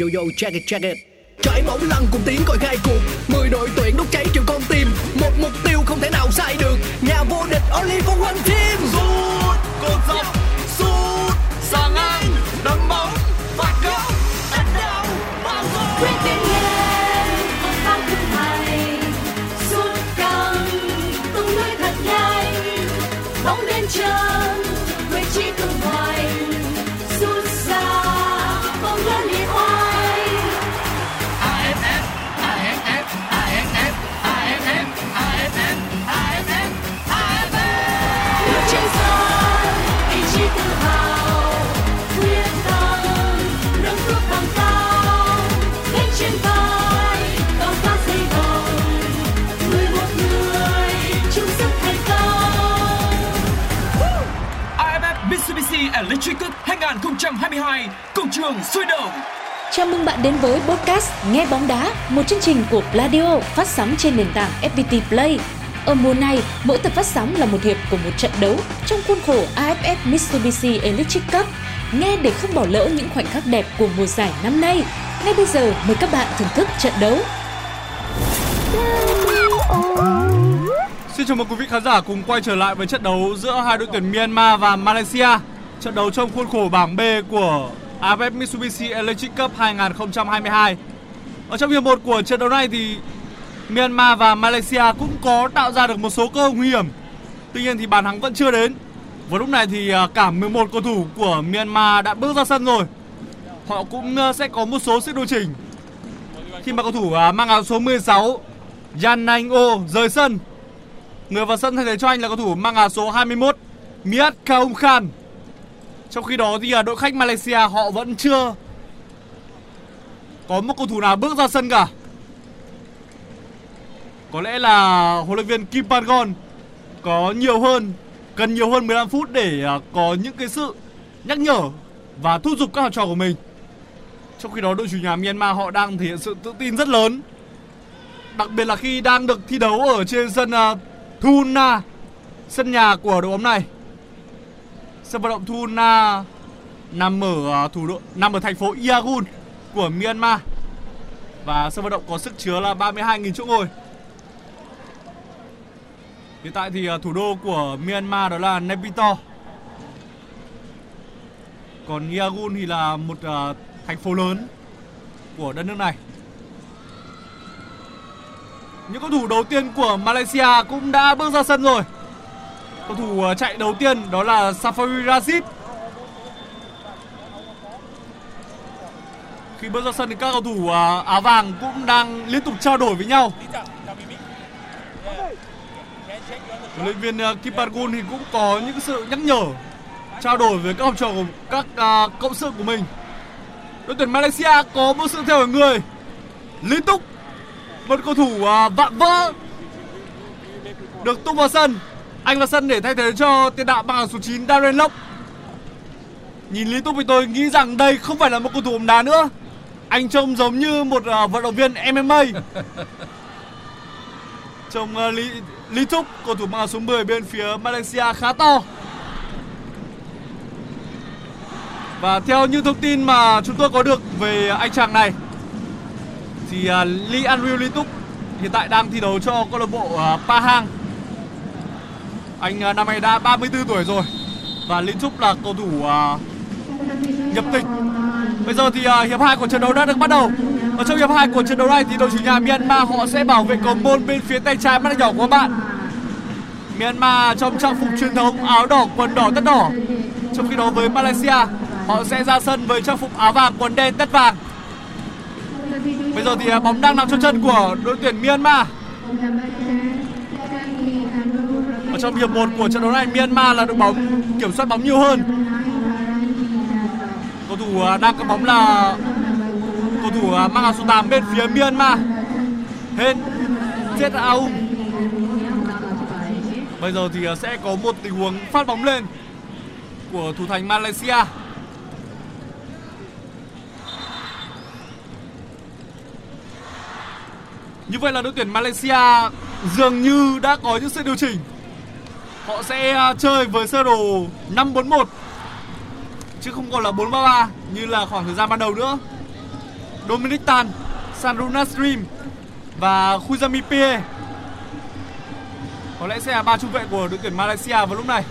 yo yo check it check it. Trải mẫu lăn cùng tiếng gọi khai cuộc. Mười đội tuyển đốt cháy triệu con tim. Một mục tiêu không thể nào sai được. Nhà vô địch only for one team Sút, cột dọc, sút, sang ngang, đấm bóng, Mitsubishi Electric Cup 2022 công trường sôi động. Chào mừng bạn đến với podcast Nghe bóng đá, một chương trình của Pladio phát sóng trên nền tảng FPT Play. Ở mùa này, mỗi tập phát sóng là một hiệp của một trận đấu trong khuôn khổ AFF Mitsubishi Electric Cup. Nghe để không bỏ lỡ những khoảnh khắc đẹp của mùa giải năm nay. Ngay bây giờ, mời các bạn thưởng thức trận đấu. Xin chào mừng quý vị khán giả cùng quay trở lại với trận đấu giữa hai đội tuyển Myanmar và Malaysia. Trận đấu trong khuôn khổ bảng B của AFF Mitsubishi Electric Cup 2022. Ở trong hiệp 1 của trận đấu này thì Myanmar và Malaysia cũng có tạo ra được một số cơ hội nguy hiểm. Tuy nhiên thì bàn thắng vẫn chưa đến. Và lúc này thì à, cả 11 cầu thủ của Myanmar đã bước ra sân rồi. Họ cũng à, sẽ có một số sự điều chỉnh. Khi mà cầu thủ à, mang áo số 16 Yan Anh O rời sân, Người vào sân thay thế cho anh là cầu thủ mang áo số 21 Miat Kaum Khan. Trong khi đó thì à, đội khách Malaysia họ vẫn chưa có một cầu thủ nào bước ra sân cả. Có lẽ là huấn luyện viên Kim Pangon có nhiều hơn cần nhiều hơn 15 phút để à, có những cái sự nhắc nhở và thúc giục các học trò của mình. Trong khi đó đội chủ nhà Myanmar họ đang thể hiện sự tự tin rất lớn. Đặc biệt là khi đang được thi đấu ở trên sân uh, Thuna, sân nhà của đội bóng này. Sân vận động Thun à, nằm ở à, thủ đô nằm ở thành phố Yangon của Myanmar. Và sân vận động có sức chứa là 32.000 chỗ ngồi. Hiện tại thì à, thủ đô của Myanmar đó là Naypyidaw. Còn Yangon thì là một uh, thành phố lớn của đất nước này. Những cầu thủ đầu tiên của Malaysia cũng đã bước ra sân rồi. Cầu thủ ờ, chạy đầu tiên đó là Safari Rashid. Khi bước ra sân thì các cầu thủ ờ, áo vàng cũng đang liên tục trao đổi với nhau. Huấn luyện viên ờ, Kipargun thì cũng có những sự nhắc nhở trao đổi với các học trò của các uh, cộng sự của mình. Đội tuyển Malaysia có một sự theo người liên tục một cầu thủ vạm vỡ được tung vào sân anh vào sân để thay thế cho tiền đạo áo số 9 Darren Locke nhìn lý túc thì tôi nghĩ rằng đây không phải là một cầu thủ bóng đá nữa. Anh trông giống như một à, vận động viên MMA trông à, lý lý túc cầu thủ mang số 10 bên phía Malaysia khá to. Và theo những thông tin mà chúng tôi có được về anh chàng này thì uh, Lee Andrew Lee Túc hiện tại đang thi đấu cho câu lạc bộ uh, Pahang. Anh à, năm nay đã 34 tuổi rồi và Liên Trúc là cầu thủ uh, nhập tịch. Bây giờ thì uh, hiệp 2 của trận đấu đã được bắt đầu. Ở trong hiệp 2 của trận đấu này thì đội chủ nhà Myanmar họ sẽ bảo vệ cầu môn bên phía tay trái mắt nhỏ của các bạn. Myanmar trong trang phục truyền thống áo đỏ quần đỏ tất đỏ. Trong khi đó với Malaysia họ sẽ ra sân với trang phục áo vàng quần đen tất vàng. Bây giờ thì bóng đang nằm trong chân của đội tuyển Myanmar. Trong hiệp 1 của trận đấu này, Myanmar là đội bóng kiểm soát bóng nhiều hơn. Cầu thủ à, đang có bóng là cầu thủ à, mang áo số 8 bên phía Myanmar. Hên Chết Aung. Bây giờ thì à, sẽ có một tình huống phát bóng lên của thủ thành Malaysia. Như vậy là đội tuyển Malaysia dường như đã có những sự điều chỉnh. Họ sẽ à, chơi với sơ đồ 541 chứ không còn là 433 như là khoảng thời gian ban đầu nữa. Dominic Tan, Sandruna Stream và Khuzami Pie. Có lẽ sẽ là ba trung vệ của đội tuyển Malaysia vào lúc này.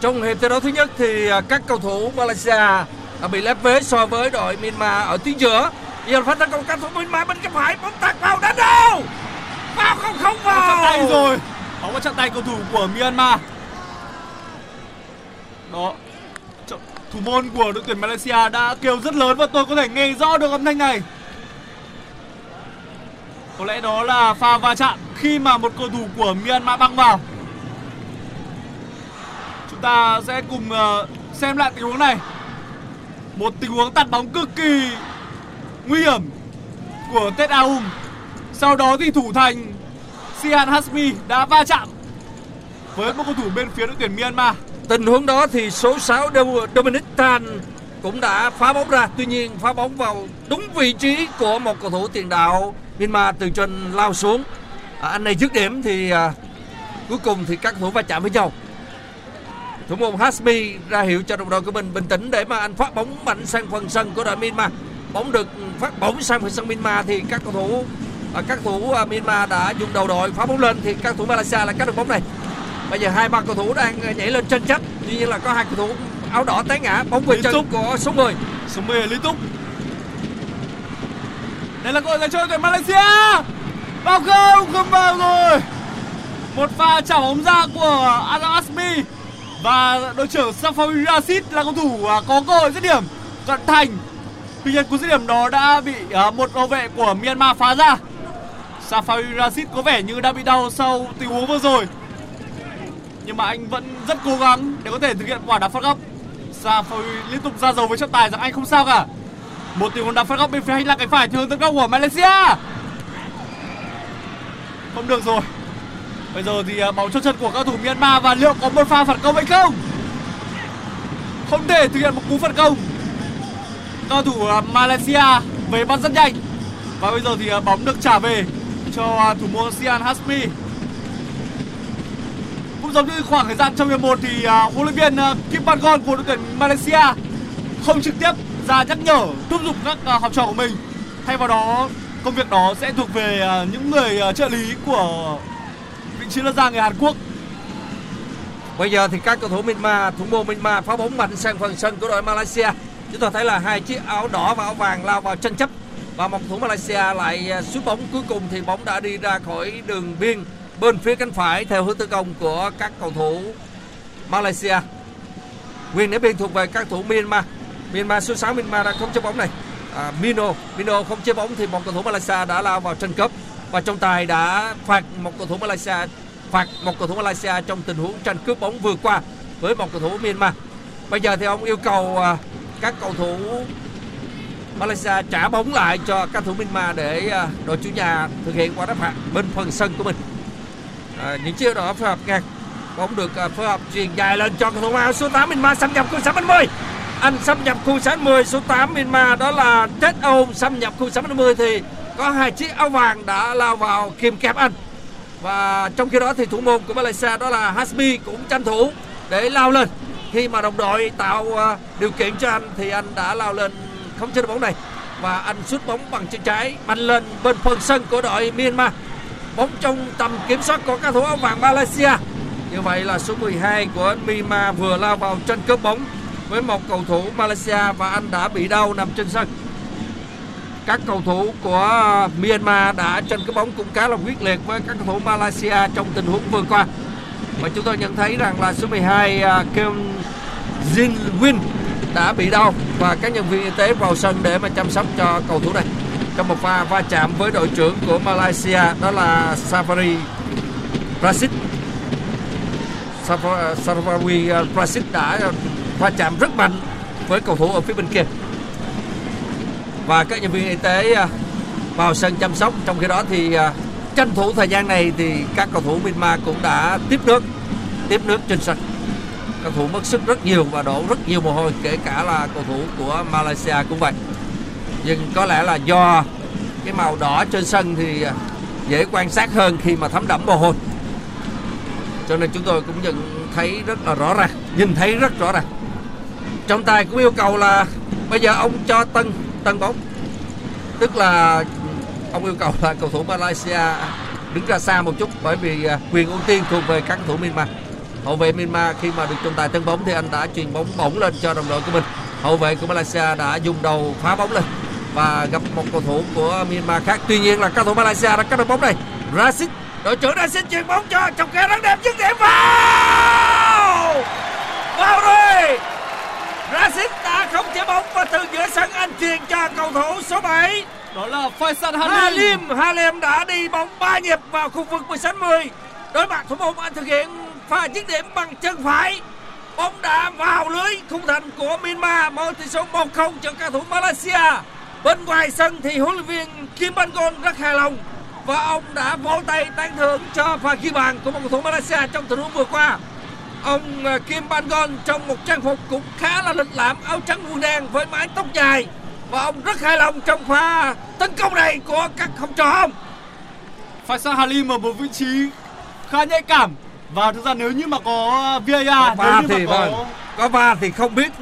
Trong hiệp thi đấu thứ nhất thì à, các cầu thủ Malaysia bị lép vế so với đội Myanmar ở tuyến giữa. Giờ phát tấn công các cầu thủ Myanmar bên cánh phải bóng tạt vào đánh đâu. Vào không không vào. tay rồi. Bóng vào chặn tay cầu thủ của Myanmar. Đó. Thủ môn của đội tuyển Malaysia đã kêu rất lớn và tôi có thể nghe rõ được âm thanh này. Có lẽ đó là pha va chạm khi mà một cầu thủ của Myanmar băng vào. Chúng ta sẽ cùng ờ, xem lại tình huống này. Một tình huống tạt bóng cực kỳ nguy hiểm của Tết Aum. Sau đó thì thủ thành Sihan Hasmi đã va chạm với một cầu thủ bên phía đội tuyển Myanmar. Tình huống đó thì số 6 Do- Dominic Tan cũng đã phá bóng ra. Tuy nhiên phá bóng vào đúng vị trí của một cầu thủ tiền đạo Myanmar từ trên lao xuống. À, anh này dứt điểm thì à, cuối cùng thì các cầu thủ va chạm với nhau. Thủ môn Hasmi ra hiệu cho đồng đội của mình bình tĩnh để mà anh phát bóng mạnh sang phần sân của đội Myanmar. Bóng được phát bóng sang phần sân Myanmar thì các cầu thủ các cầu thủ à, Myanmar đã dùng đầu đội phá bóng lên thì các thủ Malaysia lại cắt được bóng này. Bây giờ hai ba cầu thủ đang nhảy lên tranh chấp Tuy nhiên là có hai cầu thủ áo đỏ té ngã Bóng về chân tục. của số 10 Số 10 liên tục. Đây là cơ hội dành cho đội Malaysia. Vào không? Không vào rồi. Một pha chảo bóng ra của Azam Asmi và đội trưởng Safawi Rashid là cầu thủ à, có cơ hội dứt điểm cận thành. Tuy nhiên cú dứt điểm đó đã bị à, một hậu vệ của Myanmar phá ra. Safari Rashid có vẻ như đã bị đau sau tình huống vừa rồi. Nhưng mà anh vẫn rất cố gắng để có thể thực hiện quả đá phạt góc. Safari liên tục ra dầu với trọng tài rằng anh không sao cả. Một tình huống đá phạt góc bên phía hành lang cánh phải thường tấn công của Malaysia. Không được rồi. Bây giờ thì à, bóng cho chân của các thủ Myanmar và liệu có một pha phản công hay không? Không thể thực hiện một cú phản công. Cao thủ à, Malaysia về bắn rất nhanh. Và bây giờ thì à, bóng được trả về cho à, thủ môn Sian Hasmi. Cũng giống như khoảng thời gian trong hiệp 1 thì à, huấn luyện viên à, Kim Pan-gon của đội tuyển Malaysia không trực tiếp ra nhắc nhở, thúc giục các học trò của mình. Thay vào đó, công việc đó sẽ thuộc về những người trợ lý của vị trí là ra người Hàn Quốc. Bây giờ thì các cầu thủ Myanmar, Thủ môn Myanmar phá bóng mạnh sang phần sân của đội Malaysia Chúng ta thấy là hai chiếc áo đỏ và áo vàng lao vào tranh chấp và một thủ Malaysia lại à, sút bóng cuối cùng thì bóng đã đi ra khỏi đường biên. Bên phía cánh phải theo hướng tấn công của các cầu thủ Malaysia. Quyền ném biên thuộc về các thủ Myanmar. Myanmar số 6 Myanmar đã không chơi bóng này. À, Mino Mino không chơi bóng thì một cầu thủ Malaysia đã lao vào tranh cướp và trọng tài đã phạt một cầu thủ Malaysia phạt một cầu thủ Malaysia trong tình huống tranh cướp bóng vừa qua với một cầu thủ Myanmar. Bây giờ thì ông yêu cầu à, các cầu thủ Malaysia trả bóng lại cho các thủ Myanmar để à, đội chủ nhà thực hiện quả đá phạt bên phần sân của mình. À, những chiếc đó phối hợp ngang bóng được à, phối hợp truyền dài lên cho cầu thủ áo số 8 Myanmar xâm nhập khu 60 anh xâm nhập khu 60 số 8 Myanmar đó là Ted Ôm xâm nhập khu 60 thì có hai chiếc áo vàng đã lao vào kìm kẹp anh. Và trong khi đó thì thủ môn của Malaysia đó là Hasmi cũng tranh thủ để lao lên. Khi mà đồng đội tạo à, điều kiện cho anh thì anh đã lao lên không chế được bóng này. Và anh sút bóng bằng chân trái, mạnh lên bên phần sân của đội Myanmar. Bóng trong tầm kiểm soát của các thủ áo vàng Malaysia. Như vậy là số 12 của Myanmar vừa lao vào tranh cướp bóng với một cầu thủ Malaysia và anh đã bị đau nằm trên sân. Các cầu thủ của Myanmar đã tranh cái bóng cũng khá là quyết liệt với các cầu thủ Malaysia trong tình huống vừa qua. Và chúng tôi nhận thấy rằng là số 12 à, Kim Jin Win đã bị đau và các nhân viên y tế vào sân để mà chăm sóc cho cầu thủ này. Trong một pha va chạm với đội trưởng của Malaysia đó là Safari Rashid Safari uh, ờ, Rashid đã ờ, va chạm rất mạnh với cầu thủ ở phía bên kia. Và các nhân viên y tế ờ, vào sân chăm sóc. Trong khi đó thì tranh thủ thời gian này thì các cầu thủ Myanmar cũng đã tiếp nước tiếp nước trên sân cầu thủ mất sức rất nhiều và đổ rất nhiều mồ hôi, kể cả là cầu thủ của Malaysia cũng vậy. Nhưng có lẽ là do cái màu đỏ trên sân thì dễ quan sát hơn khi mà thấm đẫm mồ hôi. Cho nên chúng tôi cũng nhận thấy rất là rõ ràng, nhìn thấy rất rõ ràng. Trọng tài cũng yêu cầu là bây giờ ông cho tân tân bóng. Tức là ông yêu cầu là cầu thủ Malaysia đứng ra xa một chút bởi vì quyền ưu tiên thuộc về các cầu thủ Myanmar hậu vệ Myanmar khi mà được trọng tài tấn bóng thì anh đã chuyền bóng bổng lên cho đồng đội của mình. Hậu vệ của Malaysia đã dùng đầu phá bóng lên và gặp một cầu thủ của Myanmar khác. Tuy nhiên là cầu thủ Malaysia đã cắt được bóng này Rashid đội trưởng Rashid chuyền bóng cho chọc khe rất đẹp dứt điểm vào! Vào rồi! Rashid đã không chế bóng và từ giữa sân anh chuyền cho cầu thủ số 7 Đó là Faisal Halim. Halim Halim đã đi bóng ba nhịp vào khu vực 16 10 đối mặt thủ môn anh thực hiện pha dứt điểm bằng chân phải. Bóng đã vào lưới, khung thành của Myanmar mở tỷ số 1-0 cho cầu thủ Malaysia. Bên ngoài sân thì huấn luyện viên Kim Ban Gon rất hài lòng và ông đã vỗ tay tán thưởng cho pha ghi bàn của một cầu thủ Malaysia trong trận đấu vừa qua. Ông à, Kim Ban Gon trong một trang phục cũng khá là lịch lãm, áo trắng quần đen với mái tóc dài. Và ông rất hài lòng trong pha tấn công này của các học trò ông. Faisal Halim ở một vị trí khá nhạy cảm và thực ra nếu như mà có VAR có nếu như thì mà có vâng. Có va thì không biết.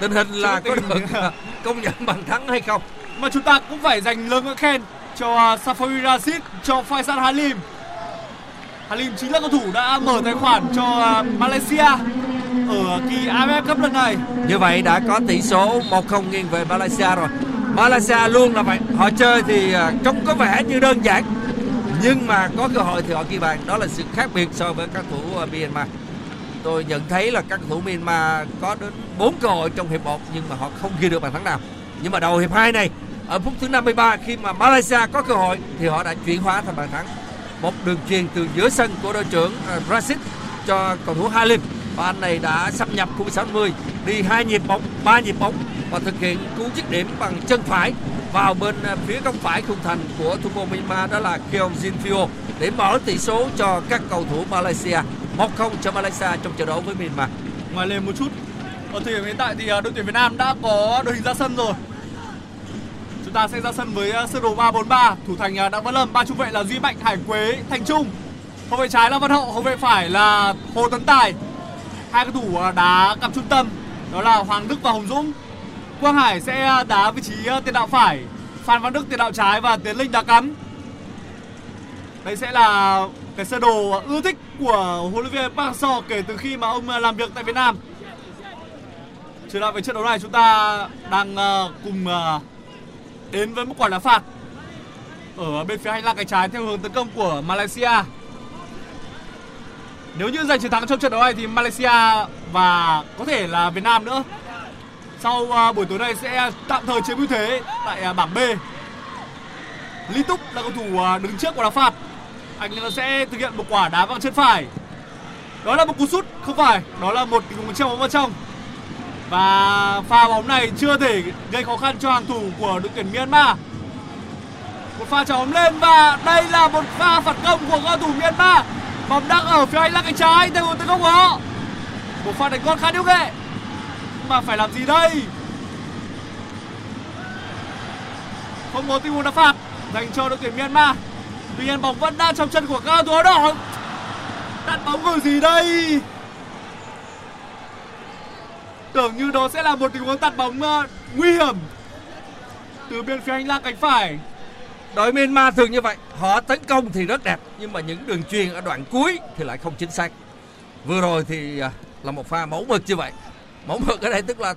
Tình hình là có tình. được công nhận bằng thắng hay không. Mà chúng ta cũng phải dành lời ngợi khen cho uh, Safari Rashid cho Faisal Halim. Halim chính là cầu thủ đã mở tài khoản cho uh, Malaysia ở kỳ AFF Cup lần này. như vậy đã có tỷ số 1-0 nghiêng về Malaysia rồi. Malaysia luôn là vậy. Họ chơi thì à, trông có vẻ như đơn giản nhưng mà có cơ hội thì họ ghi bàn. Đó là sự khác biệt so với các thủ ờ, Myanmar. Tôi nhận thấy là các thủ Myanmar có đến 4 cơ hội trong hiệp 1 nhưng mà họ không ghi được bàn thắng nào. Nhưng mà đầu hiệp 2 này, ở phút thứ 53 khi mà Malaysia có cơ hội thì họ đã chuyển hóa thành bàn thắng. Một đường truyền từ giữa sân của đội trưởng ờ, Brazil Rashid cho cầu thủ Halim. Và anh này đã xâm nhập khu 60 đi hai nhịp bóng, ba nhịp bóng và thực hiện cú dứt điểm bằng chân phải vào bên à, phía góc phải khung thành của thủ môn Myanmar đó là Keong Jin để mở tỷ số cho các cầu thủ Malaysia 1-0 cho Malaysia trong trận đấu với Myanmar Ngoài lên một chút ở thời điểm hiện tại thì à, đội tuyển Việt Nam đã có đội hình ra sân rồi. Chúng ta sẽ ra sân với à, sơ đồ 343, thủ thành Đặng Văn Lâm, ba trung vệ là Duy Mạnh, Hải Quế, Thành Trung. Hậu vệ trái là Văn Hậu, hậu vệ phải là Hồ Tấn Tài. Hai cầu thủ đá cặp trung tâm đó là Hoàng Đức và Hồng Dũng. Quang Hải sẽ à, đá vị trí à, tiền đạo phải, Phan Văn Đức tiền đạo trái và Tiến Linh đá cắm. Đây sẽ là cái sơ đồ à, ưa thích của huấn luyện viên Park Hang-seo kể từ khi mà ông làm việc tại Việt Nam. Trở lại với trận đấu này chúng ta đang cùng đến với một quả đá phạt ở bên phía hành lang cánh trái theo hướng tấn công của Malaysia. Nếu như giành chiến thắng trong trận đấu này thì Malaysia và có thể là Việt Nam nữa. Sau uh, buổi tối nay sẽ tạm thời chiếm ưu thế tại uh, bảng B. Lý Túc là cầu thủ uh, đứng trước quả đá phạt. Anh sẽ thực hiện một quả đá bằng chân phải. Đó là một cú sút không phải, đó là một tình huống treo bóng vào trong. Và pha bóng này chưa thể gây khó khăn cho hàng thủ của đội tuyển Myanmar. Một pha chào bóng lên và đây là một pha phản công của cầu thủ Myanmar. Bóng đang ở phía hành lang cánh trái theo hướng tấn công của họ. Một pha đánh con khá điêu nghệ. Mà phải làm gì đây? Không có tình huống đá phạt dành cho đội tuyển Myanmar. Tuy nhiên bóng vẫn đang trong chân của các thủ áo đỏ. Đặt bóng kiểu gì đây? Tưởng như đó sẽ là một tình huống tạt bóng uh, nguy hiểm từ bên phía hành lang cánh phải. đội Myanmar thường như vậy họ tấn công thì rất đẹp nhưng mà những đường truyền ở đoạn cuối thì lại không chính xác vừa rồi thì uh, là một pha mẫu mực như vậy mẫu mực ở đây tức là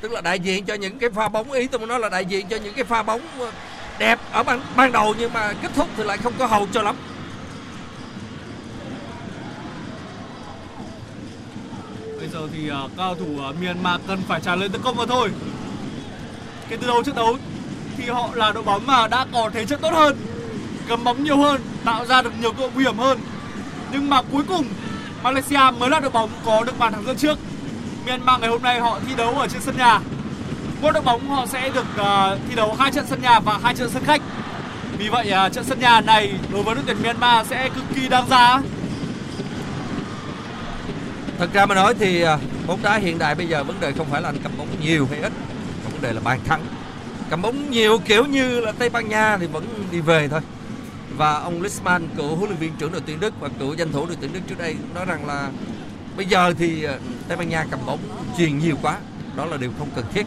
tức là đại diện cho những cái pha bóng ý tôi muốn nói là đại diện cho những cái pha bóng ờ, đẹp ở ban ban đầu nhưng mà kết thúc thì lại không có hậu cho lắm Bây giờ thì uh, cao thủ ờ, Myanmar cần phải trả lời tấn công vào thôi. Cái từ đầu trước đấu thì họ là đội bóng mà đã có thế trận tốt hơn, cầm bóng nhiều hơn, tạo ra được nhiều cơ hội nguy hiểm hơn. Nhưng mà cuối cùng Malaysia mới là đội bóng có được bàn thắng dẫn trước. Myanmar ngày hôm nay họ thi đấu ở trên sân nhà. Mỗi đội bóng họ sẽ được uh, thi đấu hai trận sân nhà và hai trận sân khách. Vì vậy uh, trận sân nhà này đối với đội tuyển Myanmar sẽ cực kỳ đáng giá. thật ra mà nói thì à, bóng đá hiện đại bây giờ vấn đề không phải là anh cầm bóng nhiều hay ít vấn đề là bàn thắng cầm bóng nhiều kiểu như là Tây Ban Nha thì vẫn đi về thôi và ông Lisman cựu huấn luyện viên trưởng đội tuyển Đức và cựu danh thủ đội tuyển Đức trước đây nói rằng là bây giờ thì à, Tây Ban Nha cầm bóng truyền nhiều quá. Đó là điều không cần thiết.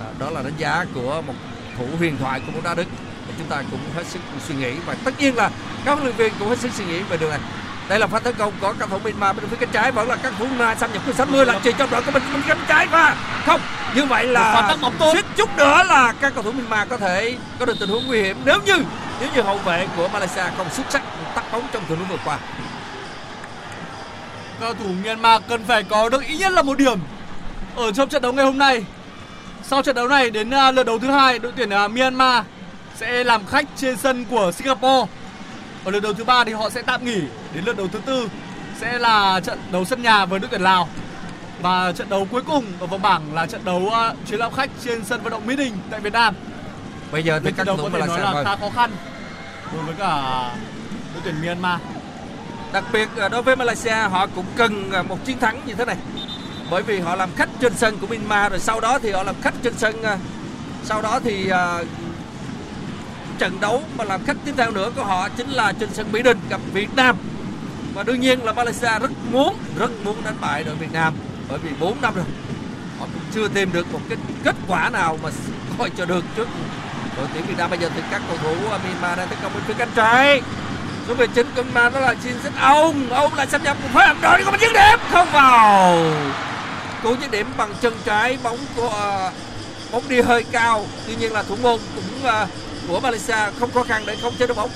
À, đó là đánh giá của một thủ huyền thoại của bóng đá Đức. Thì chúng ta cũng hết sức suy nghĩ và tất nhiên là các huấn luyện viên cũng hết sức suy nghĩ về điều này. Đây là pha tấn công của cầu thủ Myanmar bên phía cánh trái vẫn là các thủ Myanmar xâm nhập khu 60 là chỉ trong đội của mình bên cánh trái và không như vậy là suýt chút nữa là các cầu thủ Myanmar có thể có được tình huống nguy hiểm nếu như nếu như hậu vệ của Malaysia không xuất sắc tắt bóng trong tình huống vừa qua cầu thủ Myanmar cần phải có được ít nhất là một điểm ở trong trận đấu ngày hôm nay. Sau trận đấu này đến à, lượt đấu thứ hai, đội tuyển à, Myanmar sẽ làm khách trên sân của Singapore. Ở lượt đấu thứ ba thì họ sẽ tạm nghỉ. Đến lượt đấu thứ tư sẽ là trận đấu sân nhà với đội tuyển Lào. Và trận đấu cuối cùng ở vòng bảng là trận đấu à, chuyến làm khách trên sân vận động Mỹ Đình tại Việt Nam. bây giờ thì các đấu có thể nói là khá khó khăn đối với cả đội tuyển Myanmar. Đặc biệt à, đối với Malaysia họ cũng cần à, một chiến thắng như thế này. Bởi vì họ làm khách trên sân của Myanmar rồi sau đó thì họ làm khách trên sân à. sau đó thì uh, trận đấu mà làm khách tiếp theo nữa của họ chính là trên sân Mỹ Đình gặp Việt Nam. Và đương nhiên là Malaysia rất muốn rất muốn đánh bại đội Việt Nam bởi vì 4 năm rồi họ cũng chưa tìm được một cái kết quả nào mà coi cho được trước đội tuyển Việt Nam bây giờ thì các cầu thủ Myanmar đang tấn công bên phía cánh trái số 19 cân ma đó là xin xích ông ông lại xâm nhập một phối hợp đội có một dứt điểm không vào. Cú dứt điểm bằng chân trái bóng của ờ, bóng đi hơi cao. Tuy nhiên là thủ môn cũng uh, của Malaysia không khó khăn để không chế được bóng.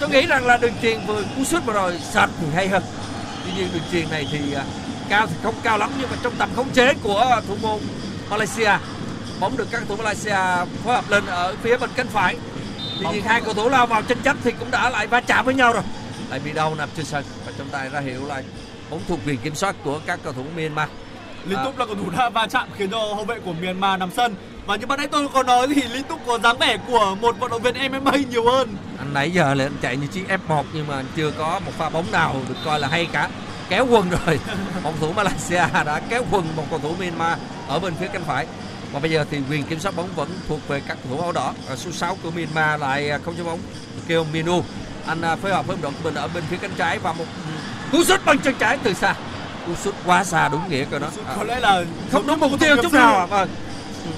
Tôi nghĩ rằng là đường truyền vừa cú sút vừa rồi sạch thì hay hơn. Tuy nhiên đường truyền này thì uh, cao thì không cao lắm nhưng mà trong tầm khống chế của thủ môn Malaysia bóng được các thủ Malaysia phối hợp lên ở phía bên cánh phải tuy nhiên hai cầu thủ lao vào tranh chấp thì cũng đã lại va chạm với nhau rồi lại bị đau nằm trên sân và trong tay ra hiệu là bóng thuộc quyền kiểm soát của các cầu thủ Myanmar Liên À. tục là cầu thủ đã va chạm khiến cho hậu vệ của Myanmar nằm sân. Và như ban nãy tôi có nói thì Liên tục có dáng vẻ của một vận động viên MMA nhiều hơn. anh nãy giờ là anh chạy như chiếc F1 nhưng mà chưa có một pha bóng nào được coi là hay cả kéo quân rồi phòng thủ Malaysia đã kéo quân một cầu thủ Myanmar ở bên phía cánh phải và bây giờ thì quyền kiểm soát bóng vẫn thuộc về các thủ áo đỏ. Ở số 6 của Myanmar lại à, không chế bóng. Kêu Minu. Anh à, phối hợp với đội của mình ở bên phía cánh trái và một ừ, cú sút bằng chân trái từ xa. Cú sút quá xa đúng nghĩa của nó. À, Có lẽ là không đúng mục tiêu chút nào. à. vâng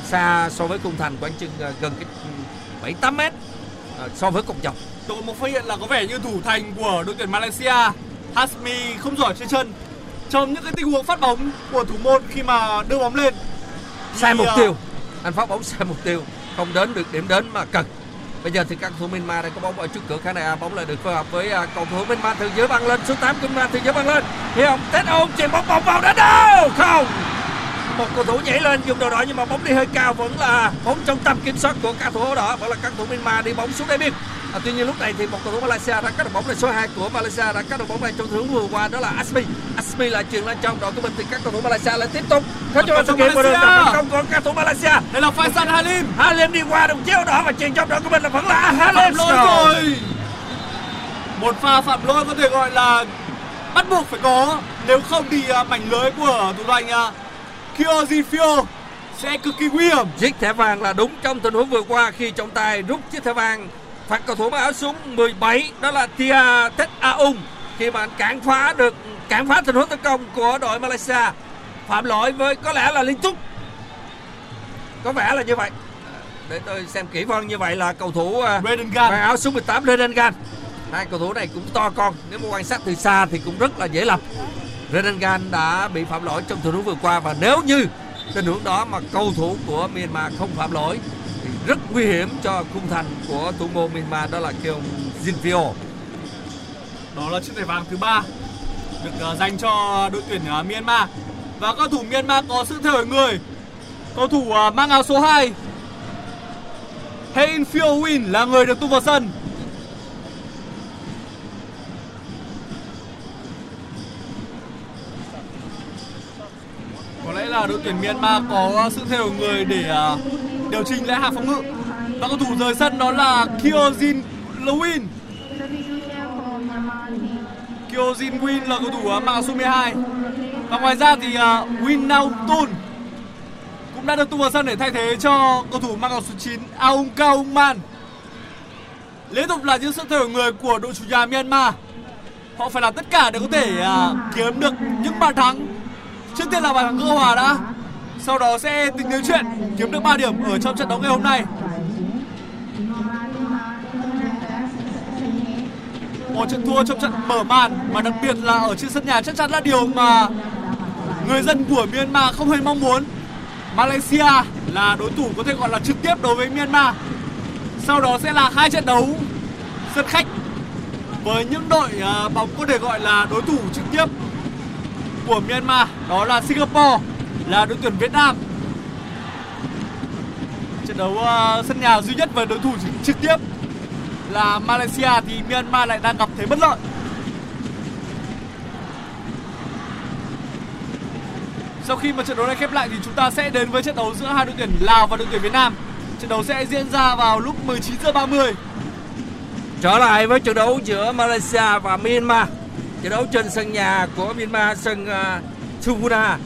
xa so với khung thành khoảng chừng à, gần cái bảy tám mét. À, so với cột dọc Tôi một phát hiện là có vẻ như thủ thành của đội tuyển Malaysia Hasmi không giỏi trên chân. Trong những cái tình huống phát bóng của thủ môn khi mà đưa bóng lên sai mục tiêu. Anh phát bóng sai mục tiêu. Không đến được điểm đến mà cần. Bây giờ thì các thủ Myanmar đang có bóng ở trước cửa khán đài bóng lại được phối hợp với à, cầu thủ Myanmar từ dưới băng lên. Số 8 của Myanmar từ dưới băng lên. Thì ông Tết ông chuyền bóng vòng vào đến đâu không một cầu thủ nhảy lên dùng đầu đỏ nhưng mà bóng đi hơi cao vẫn là bóng trong tầm kiểm soát của các thủ đỏ vẫn là các thủ Myanmar đi bóng xuống đáy biên à, tuy nhiên lúc này thì một cầu thủ Malaysia đã cắt được bóng lên số 2 của Malaysia đã cắt được bóng này trong huống vừa qua đó là Asmi Asmi lại chuyền lên trong đội của mình thì các cầu thủ Malaysia lại tiếp tục có cho hiện một đường công của các thủ Malaysia Đây là Faisal Halim. Halim đi qua đồng chiếu đỏ và chuyền trong đội của mình là vẫn là Halim Phạm lỗi rồi. Một pha phạm lỗi có thể gọi là bắt buộc phải có. Nếu không thì à, mảnh lưới của thủ thành uh, Kyoji Fio sẽ cực kỳ nguy hiểm. Chiếc thẻ vàng là đúng trong tình huống vừa qua khi trọng tài rút chiếc thẻ vàng. Phạt cầu thủ mặc áo số 17 đó là Tia Tet Aung khi mà anh cản phá được cản phá tình huống tấn công của đội Malaysia phạm lỗi với có lẽ là liên tục có vẻ là như vậy. Để tôi xem kỹ vâng như vậy là cầu thủ à, Braden Gan. mặc áo số 18 Redengan hai cầu thủ này cũng to con nếu mà quan sát từ xa thì cũng rất là dễ lầm Renangan đã bị phạm lỗi trong tình huống vừa qua và nếu như tình huống đó mà cầu thủ của Myanmar không phạm lỗi thì rất nguy hiểm cho khung thành của thủ môn Myanmar, đó là Keong Jinpyo Đó là chiếc thẻ vàng thứ ba được ờ, dành cho đội tuyển ờ, Myanmar. Và cầu thủ Myanmar có sự thay đổi người. Cầu thủ ờ, mang áo số 2 Hein Phil Win là người được tung vào sân. Là đội tuyển Myanmar có sự thay đổi người để à, điều chỉnh lại hàng phòng ngự. Và cầu thủ rời sân đó là Kyojin Lewin. Kyojin Win là cầu thủ à, uh, mang số 12 Và ngoài ra thì uh, Win Nao Tun Cũng đã được tung vào sân để thay thế cho cầu thủ mang áo số 9 Aung Kao Man Liên tục là những sự thay đổi người của đội chủ nhà Myanmar Họ phải làm tất cả để có thể uh, kiếm được những bàn thắng Trước tiên là bàn thắng gỡ hòa đã Sau đó sẽ tính đến chuyện kiếm được 3 điểm ở trong trận đấu ngày hôm nay một trận thua trong trận mở màn, mà đặc biệt là ở trên sân nhà chắc chắn là điều mà người dân của Myanmar không hề mong muốn. Malaysia là đối thủ có thể gọi là trực tiếp đối với Myanmar. Sau đó sẽ là hai trận đấu sân khách với những đội à, bóng có thể gọi là đối thủ trực tiếp của Myanmar đó là Singapore là đội tuyển Việt Nam trận đấu uh, sân nhà duy nhất với đối thủ trực- tiếp là Malaysia thì Myanmar lại đang gặp thế bất lợi Sau khi mà trận đấu này khép lại thì chúng ta sẽ đến với trận đấu giữa hai đội tuyển Lào và đội tuyển Việt Nam. Trận đấu sẽ diễn ra vào lúc 19h30 Trở lại với trận đấu giữa Malaysia và Myanmar. Trận đấu trên sân nhà của Myanmar sân uh.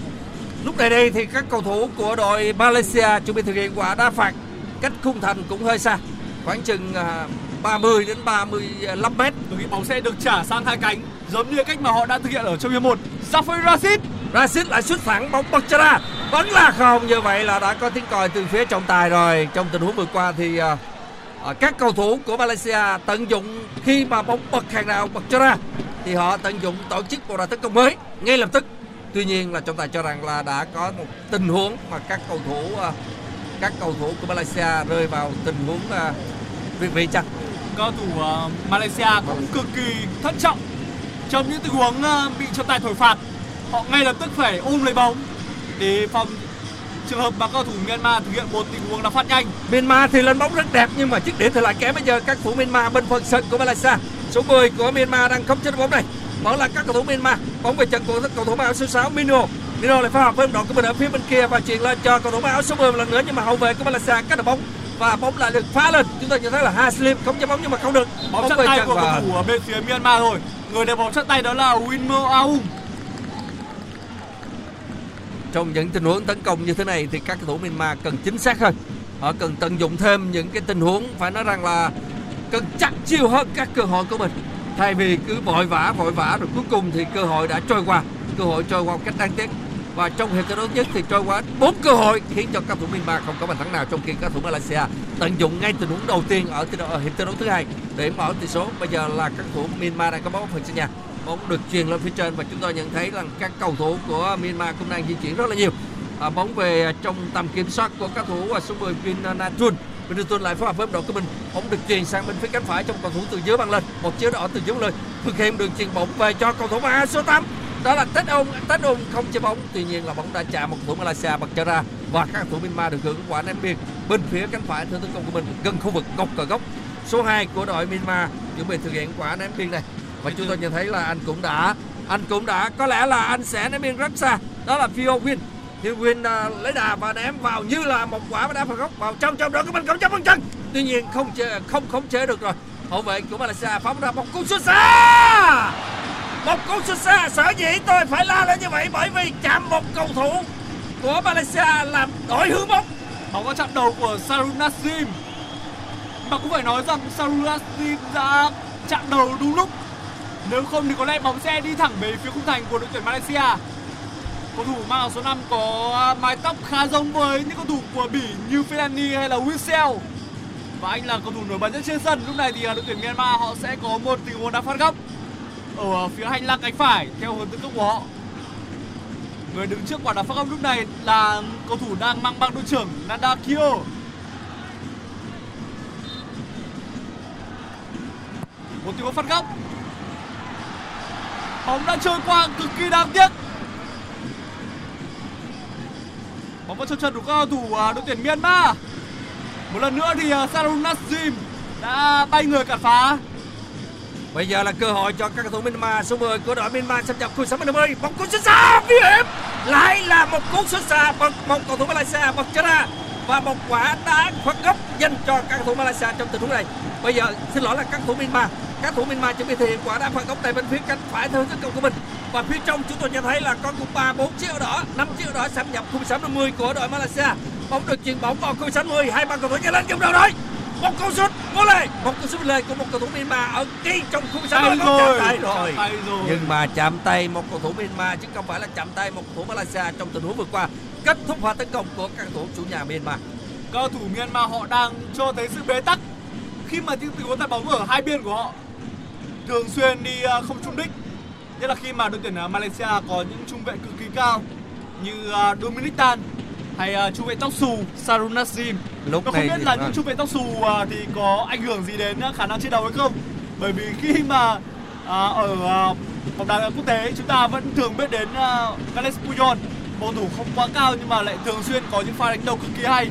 Lúc này đây thì các cầu thủ của đội Malaysia chuẩn bị thực hiện quả đá phạt cách khung thành cũng hơi xa, khoảng chừng uh, 30 đến 35 mét. Tôi nghĩ bóng sẽ được trả sang hai cánh giống như cách mà họ đã thực hiện ở trong hiệp 1. Safari Rashid Rashid lại xuất thẳng bóng bật ra vẫn là không như vậy là đã có tiếng còi từ phía trọng tài rồi trong tình huống vừa qua thì à, à, các cầu thủ của Malaysia tận dụng khi mà bóng bật hàng nào bật cho ra thì họ tận dụng tổ chức một đợt tấn công mới ngay lập tức tuy nhiên là trọng tài cho rằng là đã có một tình huống mà các cầu thủ à, các cầu thủ của Malaysia rơi vào tình huống à, việc vị chặt cầu thủ ờ, Malaysia cũng cực kỳ thận trọng trong những tình huống bị trọng tài thổi phạt. Họ ngay lập tức phải ôm lấy bóng để phòng trường hợp mà cầu thủ Myanmar thực hiện một tình huống đá phạt nhanh. Myanmar thì lên bóng rất đẹp nhưng mà dứt điểm thì lại kém bây giờ các thủ Myanmar bên phần sân của Malaysia. Số 10 của Myanmar đang khống chế bóng này. Bóng là các cầu thủ Myanmar. Bóng về chân của cầu thủ áo số 6 Mino. Mino lại phối hợp với đội của mình ở phía bên kia và chuyển lên cho cầu thủ áo số 10 một lần nữa nhưng mà hậu vệ của Malaysia cắt được bóng và bóng lại được phá lên. Chúng ta nhận thấy là Haslim không chế bóng nhưng mà không được. Bóng chặn về tay chân của cầu thủ ở bên phía Myanmar rồi. Người đẹp bóng chặn tay đó là Winmo Aung. trong những tình huống tấn công như thế này thì các cầu thủ Myanmar cần chính xác hơn. Họ cần tận dụng thêm những cái tình huống phải nói rằng là cần chắc chiêu hơn các cơ hội của mình. Thay vì cứ vội vã vội vã rồi cuối cùng thì cơ hội đã trôi qua, cơ hội trôi qua một cách đáng tiếc. Và trong hiệp thi đấu nhất thì trôi qua bốn cơ hội khiến cho các thủ Myanmar không có bàn thắng nào trong khi các thủ Malaysia tận dụng ngay tình huống đầu tiên ở, thi đấu- ở hiệp thi đấu thứ hai để mở tỷ số. Bây giờ là các thủ Myanmar đang có bóng phần sân nhà bóng được truyền lên phía trên và chúng tôi nhận thấy rằng các cầu thủ của Myanmar cũng đang di chuyển rất là nhiều à, bóng về trong tầm kiểm soát của các thủ và số 10 Vin Natun Middleton lại phối hợp với đội của mình bóng được truyền sang bên phía cánh phải trong cầu thủ từ dưới băng lên. Một chiếu đỏ từ dưới lên thực hiện đường truyền bóng về cho cầu thủ ba số 8 đó là Tết ông Tết ông không chơi bóng. Tuy nhiên là bóng đã chạm một thủ Malaysia bật trở ra và các cầu thủ Myanmar được hưởng quả ném biên. Bên phía cánh phải theo tấn công của mình gần khu vực góc cờ góc. Số 2 của đội Myanmar chuẩn bị thực hiện quả ném biên này. Và chúng tôi nhận thấy là anh cũng đã, anh cũng đã, có lẽ là anh sẽ ném biên rất xa. Đó là Phil Win. Phil Win à, lấy đà và ném vào như là một quả đá phạt góc vào trong trong đó của mình không chấp bằng chân tuy nhiên không chế, không khống chế được rồi hậu vệ của Malaysia phóng ra một cú sút xa một cú sút xa sở dĩ tôi phải la lên như vậy bởi vì chạm một cầu thủ của Malaysia làm đổi hướng bóng Bóng có chạm đầu của Sarun Nassim. Mà cũng phải nói rằng Sarun Nassim đã chạm đầu đúng lúc. Nếu không thì có lẽ bóng sẽ đi thẳng về phía khung thành của đội tuyển Malaysia. Cầu thủ mang số 5 có à, mái tóc khá giống với những cầu thủ của Bỉ như Fellaini hay là Witsel. Và anh là cầu thủ nổi bật nhất trên sân. Lúc này thì à, đội tuyển Myanmar họ sẽ có một tình huống đá phạt góc ở à, phía hành lang cánh phải theo hướng tấn công của họ. Người đứng trước quả đá phạt góc lúc này là cầu thủ đang mang băng đội trưởng Nanda Kyo. Một tình huống phạt góc. Bóng đã trôi qua cực kỳ đáng tiếc. Bóng vẫn chân chân của các cầu thủ à, đội tuyển Myanmar. Một lần nữa thì à, Sarun đã bay người cản phá. Bây giờ là cơ hội cho các cầu thủ Myanmar số 10 của đội Myanmar xâm nhập khu 60 bóng cú xuất xa nguy hiểm lại là một cú xuất xa bằng một cầu thủ Malaysia bật chân ra và một quả đá phạt góc dành cho các thủ Malaysia trong tình huống này. Bây giờ xin lỗi là các thủ Myanmar. Các thủ Myanmar chuẩn bị thực hiện quả đá phạt góc tại bên phía cánh phải theo tấn công của mình. Và phía trong chúng tôi nhận thấy là có cùng ba bốn chiếc áo đỏ năm chiếc áo đỏ xâm nhập khu 60 của đội Malaysia. Bóng được chuyền bóng vào khu 60 hai ba cầu thủ nhảy lên chung đầu rồi. Một cú sút vô lề. Một cú sút lề của một cầu thủ Myanmar ở ngay trong khu 60 Tay bóng rồi. chạm tay rồi. Nhưng mà chạm tay một cầu thủ Myanmar chứ không phải là chạm tay một cầu thủ Malaysia trong tình huống vừa qua kết thúc pha tấn công của các thủ chủ nhà Myanmar. Cầu thủ Myanmar họ đang cho thấy sự bế tắc khi mà những tình huống tạt bóng ở hai biên của họ thường xuyên đi à, không trúng đích. Nhất là khi mà đội tuyển à, Malaysia có những trung vệ cực kỳ cao như à, Dominic Tan hay trung vệ tóc xù Sarun Nazim lúc Tôi không biết là những trung vệ tóc xù thì có ảnh hưởng gì đến khả năng chiến đấu hay không? Bởi vì khi mà ở à, bóng đá quốc tế chúng ta vẫn thường biết đến uh, Gales Puyol cầu thủ không quá cao nhưng mà lại thường xuyên có những pha đánh đầu cực kỳ hay.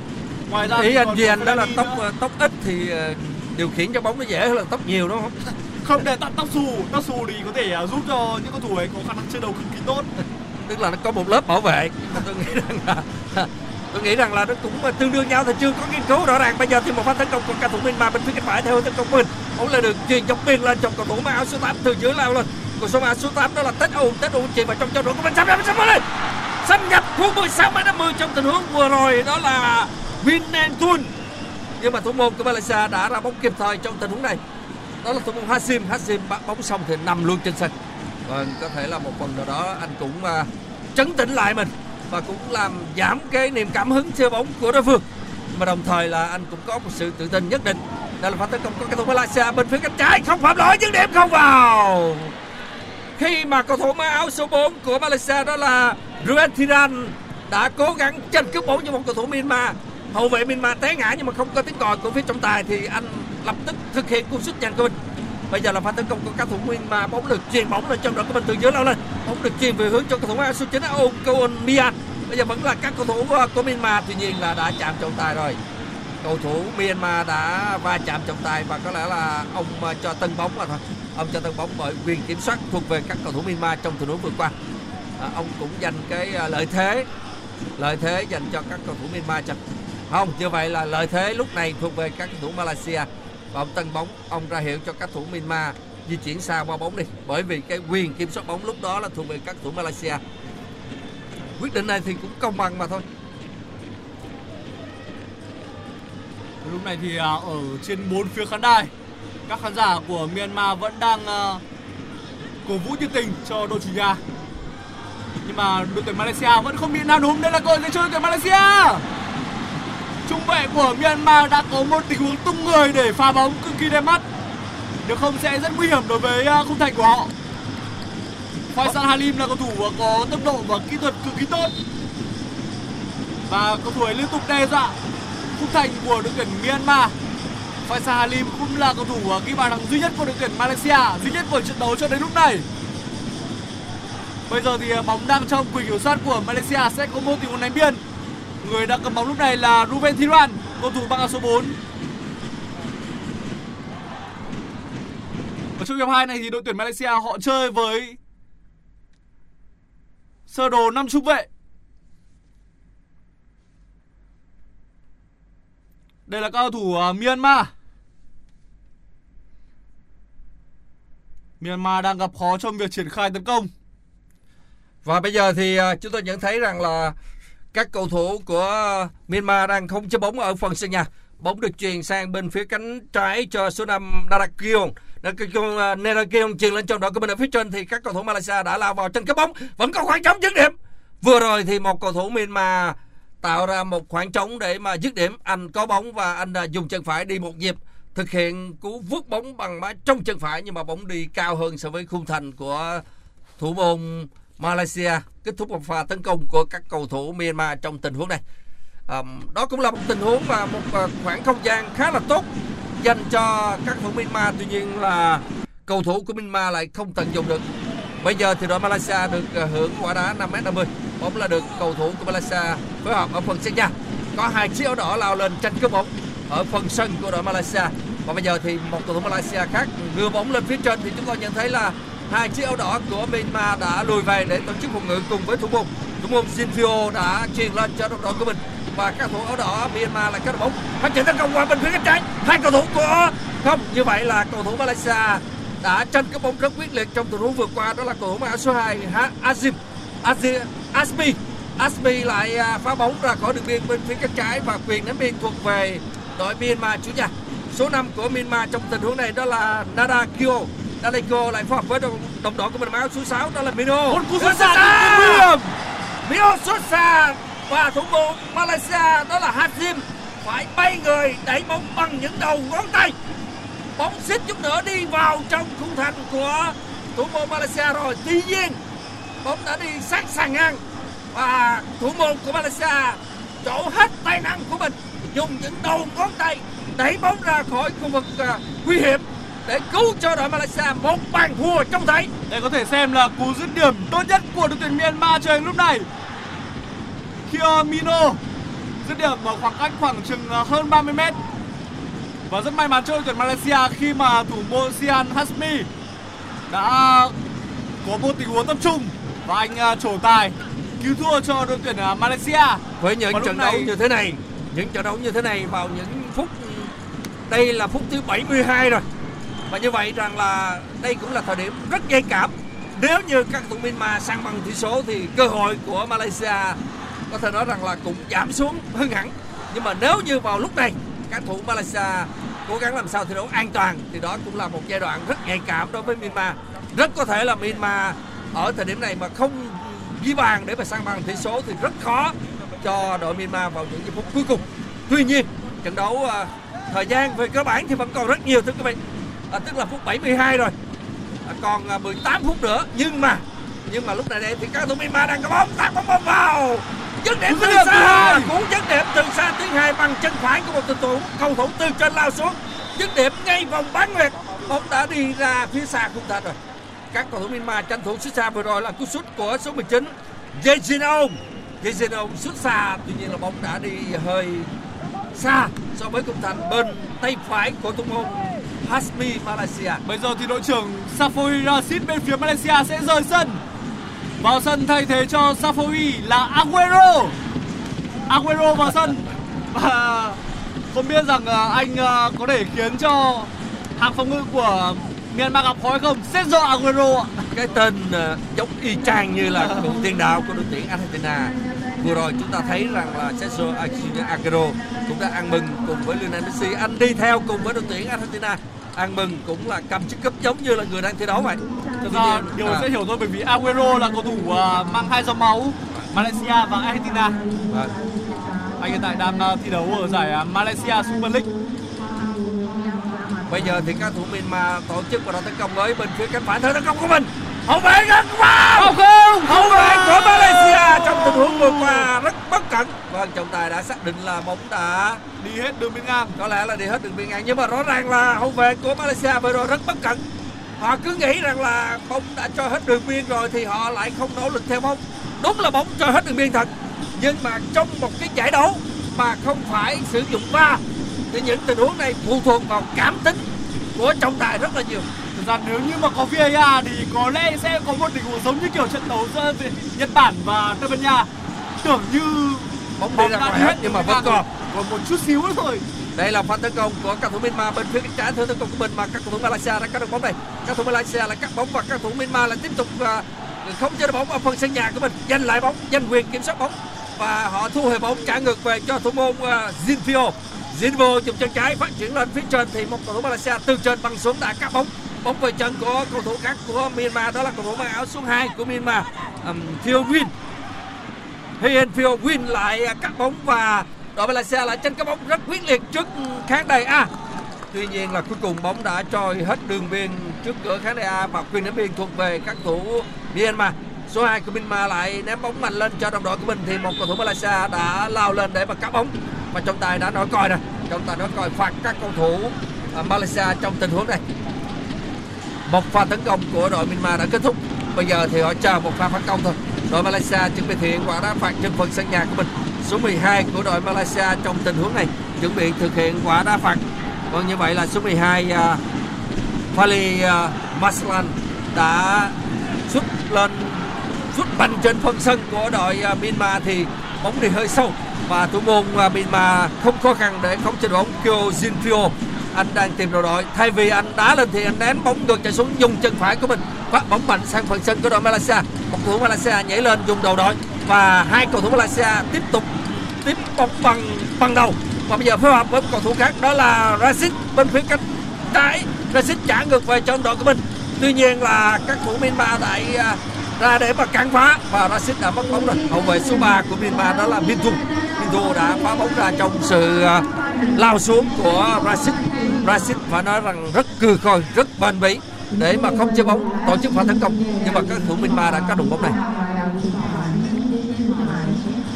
Ngoài ra ý anh còn Duy anh đó là tóc nữa. tóc ít thì ờ, điều khiển cho bóng nó dễ hơn là tóc nhiều đúng không? Không để tóc tóc xù. Tóc xù thì có thể à, giúp cho những cầu thủ ấy có khả năng chiến đấu cực kỳ tốt. Tức là nó có một lớp bảo vệ. Mà tôi nghĩ rằng là tôi nghĩ rằng là nó cũng tương đương nhau thì chưa có nghiên cứu rõ ràng. Bây giờ thì một pha tấn công của cầu thủ Myanmar bên phía cánh phải theo tấn công mình. Bóng là được truyền dọc biên lên cho cầu thủ mang áo số 8 từ dưới lao lên. Cầu số áo số 8 đó là Tết Âu Tết Âu chìm vào trong trận đấu của mình. Sắp nhập sắp lên xâm nhập khu 16 m 50 trong tình huống vừa rồi đó là Vinentun nhưng mà thủ môn của Malaysia đã ra bóng kịp thời trong tình huống này đó là thủ môn Hasim Hasim bắt bóng xong thì nằm luôn trên sân còn có thể là một phần nào đó anh cũng à, uh, trấn tĩnh lại mình và cũng làm giảm cái niềm cảm hứng chơi bóng của đối phương. Nhưng mà đồng thời là anh cũng có một sự tự tin nhất định. Đây là pha tấn công của cầu thủ Malaysia bên phía cánh trái không phạm lỗi nhưng điểm không vào. Khi mà cầu thủ mang áo số 4 của Malaysia đó là Ruan Thiran đã cố gắng tranh cướp bóng cho một cầu thủ Myanmar hậu vệ Myanmar té ngã nhưng mà không có tiếng còi của phía trọng tài thì anh lập tức thực hiện cú sút nhanh của mình Bây giờ là pha tấn công của các thủ Myanmar, bóng được chuyền bóng lên trong đội của mình từ dưới lao lên. Bóng được chuyền về hướng cho cầu thủ áo số 9 Âu Koon Mian. Bây giờ vẫn là các cầu thủ ờ, của Myanmar, tuy nhiên là đã chạm trọng tài rồi. Cầu thủ Myanmar đã va chạm trọng tài và có lẽ là ông ờ, cho tân bóng là thôi. Ông cho tân bóng bởi quyền kiểm soát thuộc về các cầu thủ Myanmar trong trận đấu vừa qua. À, ông cũng dành cái à, lợi thế lợi thế dành cho các cầu thủ Myanmar chăng? Không, như vậy là lợi thế lúc này thuộc về các cầu thủ Malaysia. Và ông tân bóng ông ra hiệu cho các thủ Myanmar di chuyển xa qua bóng đi. Bởi vì cái quyền kiểm soát bóng lúc đó là thuộc về các thủ Malaysia. Quyết định này thì cũng công bằng mà thôi. Lúc này thì à, ở trên bốn phía khán đài các khán giả của Myanmar vẫn đang à, cổ vũ nhiệt tình cho đội chủ nhà nhưng mà đội tuyển Malaysia vẫn không bị nào núm đây là cơ hội dành cho đội tuyển Malaysia. Trung vệ của Myanmar đã có một tình huống tung người để phá bóng cực kỳ đẹp mắt. Nếu không sẽ rất nguy hiểm đối với à, khung thành của họ. Faisal Halim là cầu thủ có tốc độ và kỹ thuật cực kỳ tốt. Và cầu thủ ấy liên tục đe dọa khung thành của đội tuyển Myanmar. Faisal Halim cũng là cầu thủ à, ghi bàn thắng duy nhất của đội tuyển Malaysia, duy nhất của trận đấu cho đến lúc này bây giờ thì à, bóng đang trong quyền kiểm soát của Malaysia sẽ có một tình huống đánh biên người đang cầm bóng lúc này là Ruben Thiran cầu thủ băng áo số 4 ở trong hiệp 2 này thì đội tuyển Malaysia họ chơi với sơ đồ 5 trung vệ Đây là các cầu thủ à, Myanmar. Myanmar đang gặp khó trong việc triển khai tấn công và bây giờ thì à, chúng tôi nhận thấy rằng là các cầu thủ của Myanmar đang không chơi bóng ở phần sân nhà. Bóng được truyền sang bên phía cánh trái cho số 5 Narakion. Narakion à, truyền lên trong đội của mình ở phía trên thì các cầu thủ Malaysia đã lao vào tranh cướp bóng. Vẫn có khoảng trống dứt điểm. Vừa rồi thì một cầu thủ Myanmar tạo ra một khoảng trống để mà dứt điểm. Anh có bóng và anh à, dùng chân phải đi một nhịp, thực hiện cú vút bóng bằng má trong chân phải nhưng mà bóng đi cao hơn so với khung thành của thủ môn Malaysia kết thúc một pha tấn công của các cầu thủ Myanmar trong tình huống này. À, đó cũng là một tình huống và một ờ, khoảng không gian khá là tốt dành cho các thủ Myanmar. Tuy nhiên là cầu thủ của Myanmar lại không tận dụng được. Bây giờ thì đội Malaysia được ờ, hưởng quả đá 5m50 bóng là được cầu thủ của Malaysia phối hợp ở phần sân nhà. Có hai chiếc áo đỏ lao lên tranh cướp bóng ở phần sân của đội Malaysia. Và bây giờ thì một cầu thủ Malaysia khác đưa bóng lên phía trên thì chúng tôi nhận thấy là hai chiếc áo đỏ của Myanmar đã lùi về để tổ chức phòng ngự cùng với thủ môn. Thủ môn Jinfio đã truyền lên cho đội đội của mình. Và các thủ áo đỏ Myanmar lại các bóng. Phát triển tấn công qua bên phía cánh trái. Hai cầu thủ của không, như vậy là cầu thủ Malaysia đã tranh cái bóng rất quyết liệt trong tình huống vừa qua. Đó là cầu thủ mang áo số 2 Ha- Azim Azim Asmi Asmi lại à, phá bóng ra khỏi đường biên bên phía cánh trái và quyền ném biên thuộc về đội Myanmar chủ nhà. Số 5 của Myanmar trong tình huống này đó là Nada Kyo. Nadeko lại phối hợp với đồng, đồng đội của mình mang áo số 6 đó là Mino Một cú sút xa nguy hiểm. Mino Sosa và thủ môn Malaysia đó là Hazim phải bay người đẩy bóng bằng những đầu ngón tay. Bóng xích chút nữa đi vào trong khung thành của thủ môn Malaysia rồi. Tuy nhiên bóng đã đi sát sàn ngang. Và thủ môn của Malaysia trổ hết tài năng của mình dùng những đầu ngón tay đẩy bóng ra khỏi khu vực à, nguy hiểm để cứu cho đội Malaysia một bàn thua trông thấy Đây có thể xem là cú dứt điểm tốt nhất của đội tuyển Myanmar chơi lúc này. Kia Mino dứt điểm ở khoảng cách khoảng chừng ờ, hơn 30 mét. Và rất may mắn cho đội tuyển Malaysia khi mà thủ môn Sian Hasmi đã có một tình huống tập trung và anh ờ, trổ tài cứu thua cho đội tuyển ờ, Malaysia. với những trận đấu này- như thế này những trận đấu như thế này vào những phút đây là phút thứ 72 rồi và như vậy rằng là đây cũng là thời điểm rất nhạy cảm. Nếu như các thủ Myanmar sang bằng tỷ số thì cơ hội của Malaysia có thể nói rằng là cũng giảm xuống hơn hẳn. Nhưng mà nếu như vào lúc này, các thủ Malaysia cố gắng làm sao thi đấu an toàn, thì đó cũng là một giai đoạn rất nhạy cảm đối với Myanmar. Rất có thể là Myanmar ở thời điểm này mà không ghi bàn để mà sang bằng tỷ số thì rất khó cho đội Myanmar vào những giây phút cuối cùng. Tuy nhiên, trận đấu ờ, thời gian về cơ bản thì vẫn còn rất nhiều thưa quý vị à, tức là phút 72 rồi. À, còn à, 18 phút nữa. Nhưng mà nhưng mà lúc này đây thì các thủ Myanmar đang có bóng. Tạt bóng, bóng vào. Dứt điểm từ xa. cú dứt điểm từ xa thứ hai bằng chân phải của một cầu thủ cầu thủ từ trên lao xuống. Dứt điểm ngay vòng bán nguyệt. Bóng đã đi ra phía xa khung thành rồi. Các cầu thủ Myanmar tranh thủ xuất xa vừa rồi là cú sút của số 19 Jejinong Jejinong sút xa. Tuy nhiên là bóng đã đi hơi xa so với khung thành bên tay phải của thủ môn Hasmi Malaysia Bây giờ thì đội trưởng Safoi Rashid bên phía Malaysia sẽ rời sân. Vào sân thay thế cho Safoi là Aguero. Aguero vào sân và không biết rằng ờ, anh ờ, có thể khiến cho hàng phòng ngự của Myanmar gặp khó hay không. Sergio Aguero ạ. cái tên ờ, giống y chang như là cựu tiền đạo của đội tuyển Argentina vừa rồi chúng ta thấy rằng là Sergio Aguero cũng đã ăn mừng cùng với Lionel Messi. Anh đi theo cùng với đội tuyển Argentina. Ăn mừng cũng là cầm chiếc cúp giống như là người đang thi đấu vậy. Nhiên, điều à, sẽ hiểu thôi bởi vì Aguero là cầu thủ ờ, mang hai dòng máu Malaysia và Argentina. vâng. Anh hiện tại đang ờ, thi đấu ở giải ờ, Malaysia Super League. bây giờ thì các thủ Myanmar tổ chức và đội tấn công với bên phía cánh phải. Thế tấn công của mình hậu vệ gắn vào Không không, hậu vệ của Malaysia trong tình huống vừa qua rất bất cẩn. Vâng trọng tài đã xác định là bóng đã đi hết đường biên ngang. có lẽ là đi hết đường biên ngang nhưng mà rõ ràng là hậu vệ của Malaysia vừa rồi rất bất cẩn. Họ cứ nghĩ rằng là bóng đã cho hết đường biên rồi thì họ lại không nỗ lực theo bóng. Đúng là bóng cho hết đường biên thật nhưng mà trong một cái giải đấu mà không phải sử dụng va thì những tình huống này phụ thuộc vào cảm tính của trọng tài rất là nhiều Thực ra nếu như mà có VAR thì có lẽ sẽ có một tình huống giống như kiểu trận đấu giữa Nhật Bản và Tây Ban Nha. Tưởng như bóng ngoài đi hết nhưng mà vẫn còn. còn một chút xíu nữa thôi. đây là pha tấn công của các thủ Myanmar bên phía cánh trái theo tấn công của mình mà các cầu thủ Malaysia đã cắt được bóng này các thủ Malaysia lại cắt bóng và các thủ Myanmar lại tiếp tục à, không chơi được bóng ở phần sân nhà của mình. Giành lại bóng giành quyền kiểm soát bóng và họ thu hồi bóng trả ngược về cho thủ môn uh, Zinfio Zinfio dùng chân trái phát triển lên phía trên thì một cầu thủ Malaysia từ trên băng xuống đã cắt bóng bóng về chân của cầu thủ khác của Myanmar đó là cầu thủ mang áo số 2 của Myanmar um, Phil Win Hien Phil Win lại à, cắt bóng và đội Malaysia lại tranh cái bóng rất quyết liệt trước khán đài A. Tuy nhiên là cuối cùng bóng đã trôi hết đường biên trước cửa khán đài A và quyền ném biên thuộc về các thủ Myanmar. Số 2 của Myanmar lại ném bóng mạnh lên cho đồng đội của mình thì một cầu thủ Malaysia đã lao lên để mà cắt bóng và trọng tài đã nói còi rồi. Trọng tài nói còi phạt các cầu thủ à, Malaysia trong tình huống này. Một pha tấn công của đội Myanmar đã kết thúc. Bây giờ thì họ chờ một pha phản công thôi. Đội Malaysia chuẩn bị thực hiện quả đá phạt trên phần sân nhà của mình. Số 12 của đội Malaysia trong tình huống này chuẩn bị thực hiện quả đá phạt. Vâng như vậy là số 12 uh, à, Fali uh, Maslan đã xuất lên xuất mạnh trên phần sân của đội uh, Myanmar thì bóng đi hơi sâu và thủ môn uh, Myanmar không khó khăn để khống chế bóng Kyo Jinpyo anh đang tìm đầu đội. Thay vì anh đá lên thì anh ném bóng ngược chạy xuống, dùng chân phải của mình phát bóng mạnh sang phần sân của đội Malaysia. Một cầu thủ Malaysia nhảy lên dùng đầu đội và hai cầu thủ Malaysia tiếp tục tiếp bóng bằng bằng đầu. Và bây giờ phối hợp với cầu thủ khác, đó là Rashid bên phía cánh trái. Rashid trả ngược về cho đội của mình. Tuy nhiên là các thủ Myanmar lại ra để mà cản phá và Rashid đã mất bóng rồi. Hậu vệ số 3 của Myanmar đó là Minh Thung Minh Thu đã phá bóng ra trong sự à, lao xuống của Rashid. Rashid phải nói rằng rất cừ khôi, rất bền bỉ để mà không chơi bóng tổ chức pha tấn công. Nhưng mà các thủ Myanmar đã cắt đụng bóng này.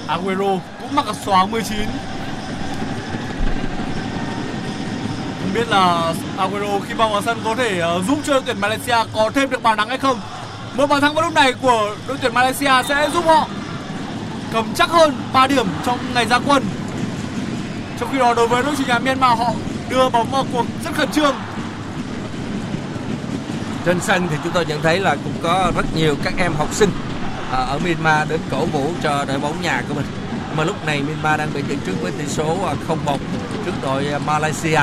Aguero cũng mặc áo xóa 19 Không biết là Aguero khi vào vào sân có thể à, giúp cho đội tuyển Malaysia có thêm được bàn thắng hay không? Một bàn thắng vào lúc này của đội tuyển Malaysia sẽ giúp họ cầm chắc hơn 3 điểm trong ngày ra quân Trong khi đó, đối với đội chủ nhà Myanmar, họ đưa bóng vào cuộc rất khẩn trương Trên sân thì chúng tôi nhận thấy là cũng có rất nhiều các em học sinh à, ở Myanmar đến cổ vũ cho đội bóng nhà của mình. Mà lúc này Myanmar đang bị dẫn trước với tỷ số à, 0-1 trước đội à, Malaysia.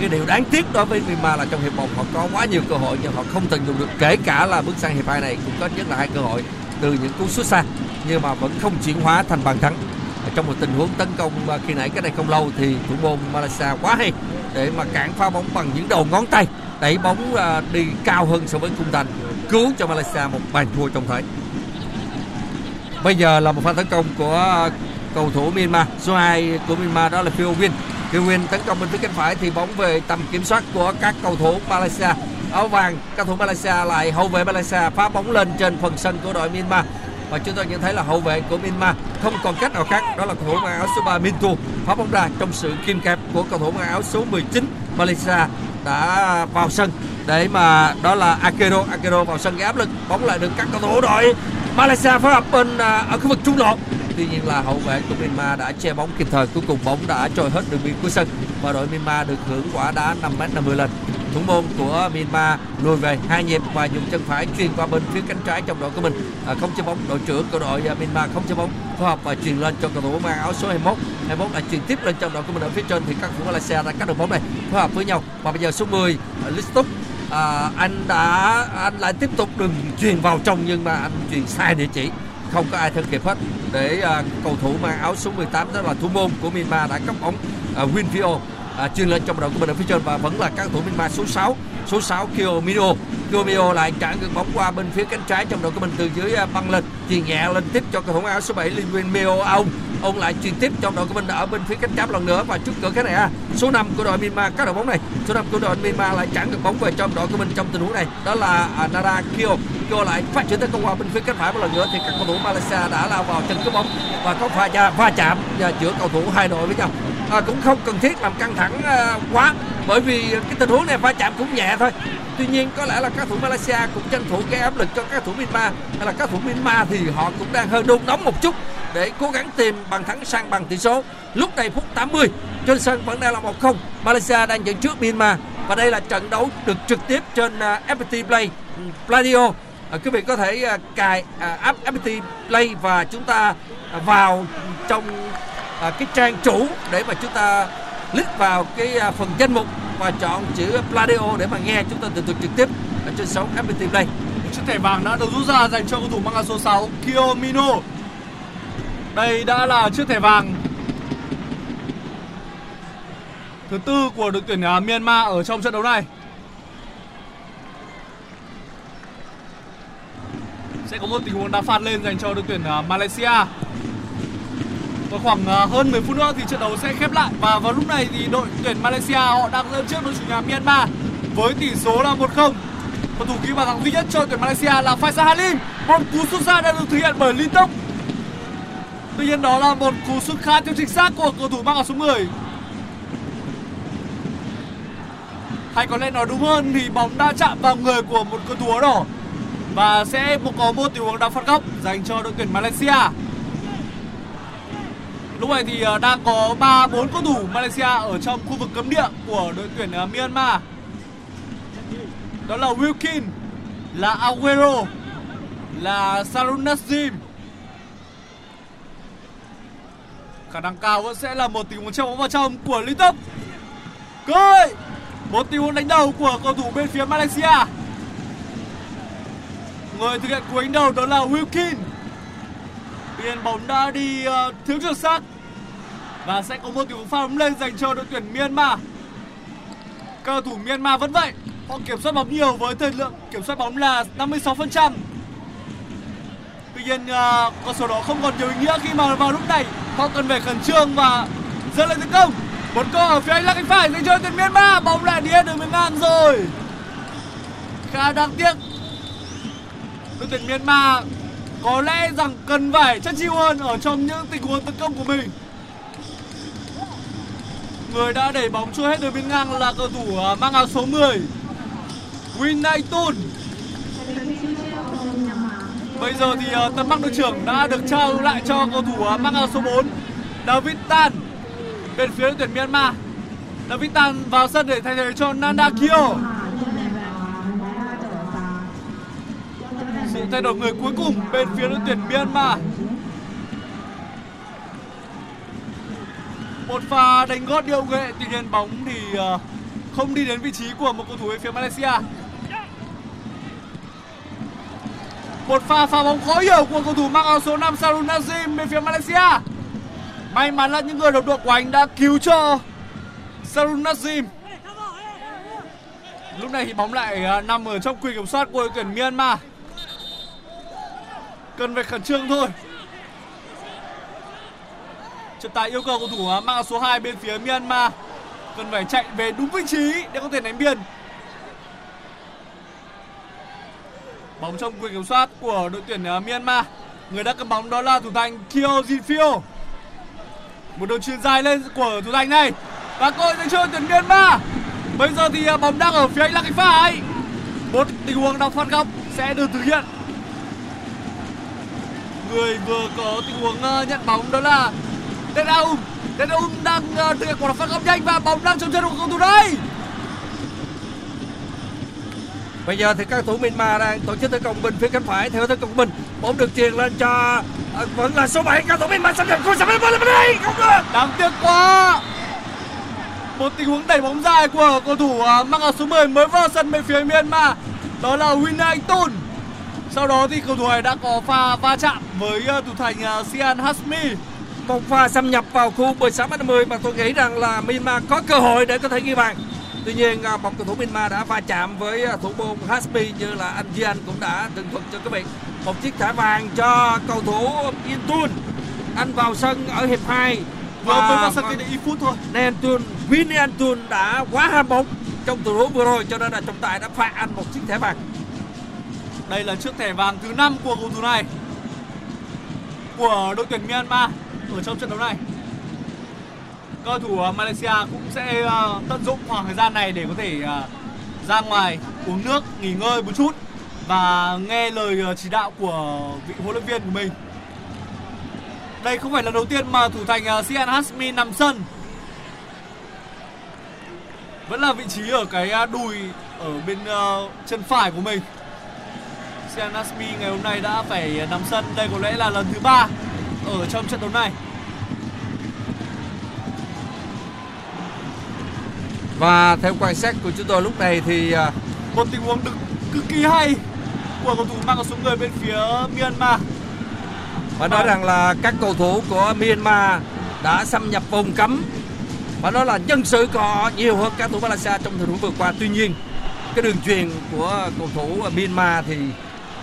Cái điều đáng tiếc đối với Myanmar là trong hiệp 1 họ có quá nhiều cơ hội nhưng họ không tận dụng được, kể cả là bước sang hiệp 2 này cũng có nhất là hai cơ hội từ những cú sút xa, nhưng mà vẫn không chuyển hóa thành bàn thắng. Ở trong một tình huống tấn công à, khi nãy cái này không lâu thì thủ môn Malaysia quá hay để mà cản phá bóng bằng những đầu ngón tay, đẩy bóng à, đi cao hơn so với khung thành, cứu cho Malaysia một bàn thua trong thời. Bây giờ là một pha tấn công của à, cầu thủ Myanmar. Số 2 của Myanmar đó là Phil Win. Kiều Nguyên tấn công bên phía cánh phải thì bóng về tầm kiểm soát của các cầu thủ Malaysia. Áo vàng, cầu thủ Malaysia lại hậu vệ Malaysia phá bóng lên trên phần sân của đội Myanmar. Và chúng tôi nhận thấy là hậu vệ của Myanmar không còn cách nào khác, đó là cầu thủ mang áo số 3 Mintu. Phá bóng ra trong sự kim kẹp của cầu thủ mang áo số 19 Malaysia đã vào sân. Để mà đó là Akero Akero vào sân gây áp lực. Bóng lại được các cầu thủ đội Malaysia phối hợp bên à, ở khu vực trung lộ tuy nhiên là hậu vệ của Myanmar đã che bóng kịp thời cuối cùng bóng đã trôi hết đường biên cuối sân và đội Myanmar được hưởng quả đá 5m50 lần, thủ môn của Myanmar lùi về hai nhịp và dùng chân phải truyền qua bên phía cánh trái trong đội của mình. À, không chơi bóng đội trưởng của đội à, Myanmar không chơi bóng phối hợp và truyền lên cho cầu thủ mang áo số 21 21 lại truyền tiếp lên trong đội của mình ở phía trên thì các thủ Malaysia đã cắt được bóng này phối hợp với nhau. Và bây giờ số 10 uh, à, à, anh đã anh lại tiếp tục đường truyền vào trong nhưng mà anh truyền sai địa chỉ không có ai theo kịp hết để à, cầu thủ mang áo số 18 đó là thủ môn của Myanmar đã cấp bóng à, Winfield à, chuyên lên trong đội của mình ở phía trên và vẫn là các thủ Myanmar số 6 số 6 Kiyomido. Kiyomido lại trả ngược bóng qua bên phía cánh trái trong đội của mình từ dưới à, băng lên. Chuyền nhẹ lên tiếp cho cầu thủ áo số 7 Lin Win Mio ông ông lại chuyền tiếp trong đội của mình ở bên phía cánh trái lần nữa và trước cửa cái này à, số 5 của đội Myanmar các đội bóng này. Số 5 của đội Myanmar lại trả ngược bóng về trong đội của mình trong tình huống này. Đó là à, Nara Kyo. Kyo lại phát triển tấn công qua bên phía cánh phải một lần nữa thì các cầu thủ Malaysia đã lao vào chân cướp bóng và có pha va, chạm và giữa cầu thủ hai đội với nhau à, cũng không cần thiết làm căng thẳng à, quá. Bởi vì cái tình huống này va chạm cũng nhẹ thôi. Tuy nhiên có lẽ là các thủ Malaysia cũng tranh thủ gây áp lực cho các thủ Myanmar. Hay là các thủ Myanmar thì họ cũng đang hơi đôn nóng một chút để cố gắng tìm bàn thắng sang bằng tỷ số. Lúc này phút 80 trên sân vẫn đang là 1-0 Malaysia đang dẫn trước Myanmar. Và đây là trận đấu được trực tiếp trên ờ, FPT Play ừ, Pladio. À, quý vị có thể cài à, app FPT Play và chúng ta vào trong à, cái trang chủ để mà chúng ta click vào cái à, phần danh mục và chọn chữ Pladio để mà nghe chúng ta tường thuật trực tiếp ở trên sóng FPT Play. Một chiếc thẻ vàng đã được rút ra dành cho cầu thủ mang áo số 6 Kiyomino. Đây đã là chiếc thẻ vàng thứ tư của đội tuyển à, Myanmar ở trong trận đấu này. Sẽ có một tình huống đá phạt lên dành cho đội tuyển à, Malaysia và khoảng à, hơn 10 phút nữa thì trận đấu sẽ khép lại và vào lúc này thì đội tuyển Malaysia họ đang dẫn trước đội chủ nhà Myanmar với tỷ số là 1-0. Cầu thủ ghi bàn thắng duy nhất cho tuyển Malaysia là Faisal Halim. Một cú sút xa đã được thực hiện bởi Linh Tốc. Tuy nhiên đó là một cú sút khá thiếu chính xác của cầu thủ mang áo số 10. Hay có lẽ nói đúng hơn thì bóng đã chạm vào người của một cầu thủ áo đỏ và sẽ có một tình huống đá phạt góc dành cho đội tuyển Malaysia. Lúc này thì ờ, đang có 3 4 cầu thủ Malaysia ở trong khu vực cấm địa của đội tuyển ờ, Myanmar. Đó là Wilkin, là Aguero, là Sarun Nazim. Khả năng cao vẫn sẽ là một tình huống treo bóng vào trong của Lý Tốc. Cơ hội. Một tình huống đánh đầu của cầu thủ bên phía Malaysia. Người thực hiện cú đánh đầu đó là Wilkin. Tuy bóng đã đi uh, thiếu chuẩn xác và sẽ có một tình huống pha bóng lên dành cho đội tuyển Myanmar. Cầu thủ Myanmar vẫn vậy, họ kiểm soát bóng nhiều với thời lượng kiểm soát bóng là 56%. Tuy nhiên uh, con số đó không còn nhiều ý nghĩa khi mà vào lúc này họ cần phải khẩn trương và dẫn lên tấn công. Một cơ ở phía anh là cánh phải dành cho tuyển Myanmar, bóng lại đi hết đường biên ngang rồi. Khá đáng tiếc. Đội tuyển Myanmar có lẽ rằng cần phải chất chiêu hơn ở trong những tình huống tấn công của mình. Người đã đẩy bóng trôi hết đường biên ngang là cầu thủ à, mang áo số 10 Win Tun Bây giờ thì à, tấm tầm đội trưởng đã được trao lại cho cầu thủ à, mang áo số 4 David Tan, bên phía đội tuyển Myanmar. David Tan vào sân để thay thế cho Nanda Kyo. Sự thay đổi người cuối cùng bên phía đội tuyển Myanmar. Một pha đánh gót điệu nghệ, tuy nhiên bóng thì ờ, không đi đến vị trí của một cầu thủ bên phía Malaysia. Một pha phá bóng khó hiểu của cầu thủ mang áo số 5 Sarun Nazim bên phía Malaysia. May mắn là những người đồng đội của anh đã cứu cho Sarun Nazim. Lúc này thì bóng lại ờ, nằm ở trong quyền kiểm soát của đội tuyển Myanmar. Cần phải khẩn trương thôi. Trọng tài yêu cầu cầu thủ mang số 2 bên phía Myanmar cần phải chạy về đúng vị trí để có thể đánh biên. Bóng trong quyền kiểm soát của đội tuyển à, Myanmar. Người đã cầm bóng đó là thủ thành Kyo Jinfio. Một đường chuyền dài lên của thủ thành này. Và cơ hội dành cho tuyển Myanmar. Bây giờ thì à, bóng đang ở phía anh là cánh phải. Một tình huống đọc phạt góc sẽ được thực hiện. Người vừa có tình huống à, nhận bóng đó là Dedaum. Dedaum đang thực hiện quả phạt góc nhanh và bóng đang trong chân của cầu thủ đây. Bây giờ thì các thủ Myanmar đang tổ chức tấn công bên phía cánh phải theo tấn công mình. Bóng được truyền lên cho à, vẫn là số 7 các thủ Myanmar xâm nhập sắp lên bên đây không được. Đáng tiếc quá. Một tình huống đẩy bóng dài của cầu thủ à, mang áo số 10 mới vào sân bên phía Myanmar. Đó là Winai Tun. Sau đó thì cầu thủ này đã có pha va chạm với thủ thành Sian Hasmi. Một pha xâm nhập vào khu 16 m 50 mà tôi nghĩ rằng là Myanmar có cơ hội để có thể ghi bàn. Tuy nhiên à, một cầu thủ Myanmar đã va chạm với à, thủ môn Haspi như là anh Jian cũng đã tường thuật cho các bạn. Một chiếc thẻ vàng cho cầu thủ Intun. Anh vào sân ở hiệp 2 Vừa mới vào sân ít phút thôi. Nantun, Winnie Antun đã quá ham bóng trong tình huống vừa rồi cho nên là trọng tài đã phạt anh một chiếc thẻ vàng. Đây là chiếc thẻ vàng thứ 5 của cầu thủ này. Của đội tuyển Myanmar ở trong trận đấu này. Cầu thủ à, Malaysia cũng sẽ à, tận dụng khoảng thời gian này để có thể à, ra ngoài uống nước, nghỉ ngơi một chút và nghe lời chỉ đạo của vị huấn luyện viên của mình. Đây không phải lần đầu tiên mà thủ thành Sian Hasmi nằm sân. Vẫn là vị trí ở cái đùi ở bên chân phải của mình. Sian Hasmi ngày hôm nay đã phải nằm sân. Đây có lẽ là lần thứ ba ở trong trận đấu này. Và theo quan sát của chúng tôi lúc này thì à, một tình huống được cực kỳ hay của cầu thủ mang số người bên phía Myanmar. Phải nói rằng là các cầu thủ của Myanmar đã xâm nhập vùng cấm và nói là nhân sự họ nhiều hơn các thủ Malaysia trong thời điểm vừa qua. Tuy nhiên cái đường truyền của cầu thủ Myanmar thì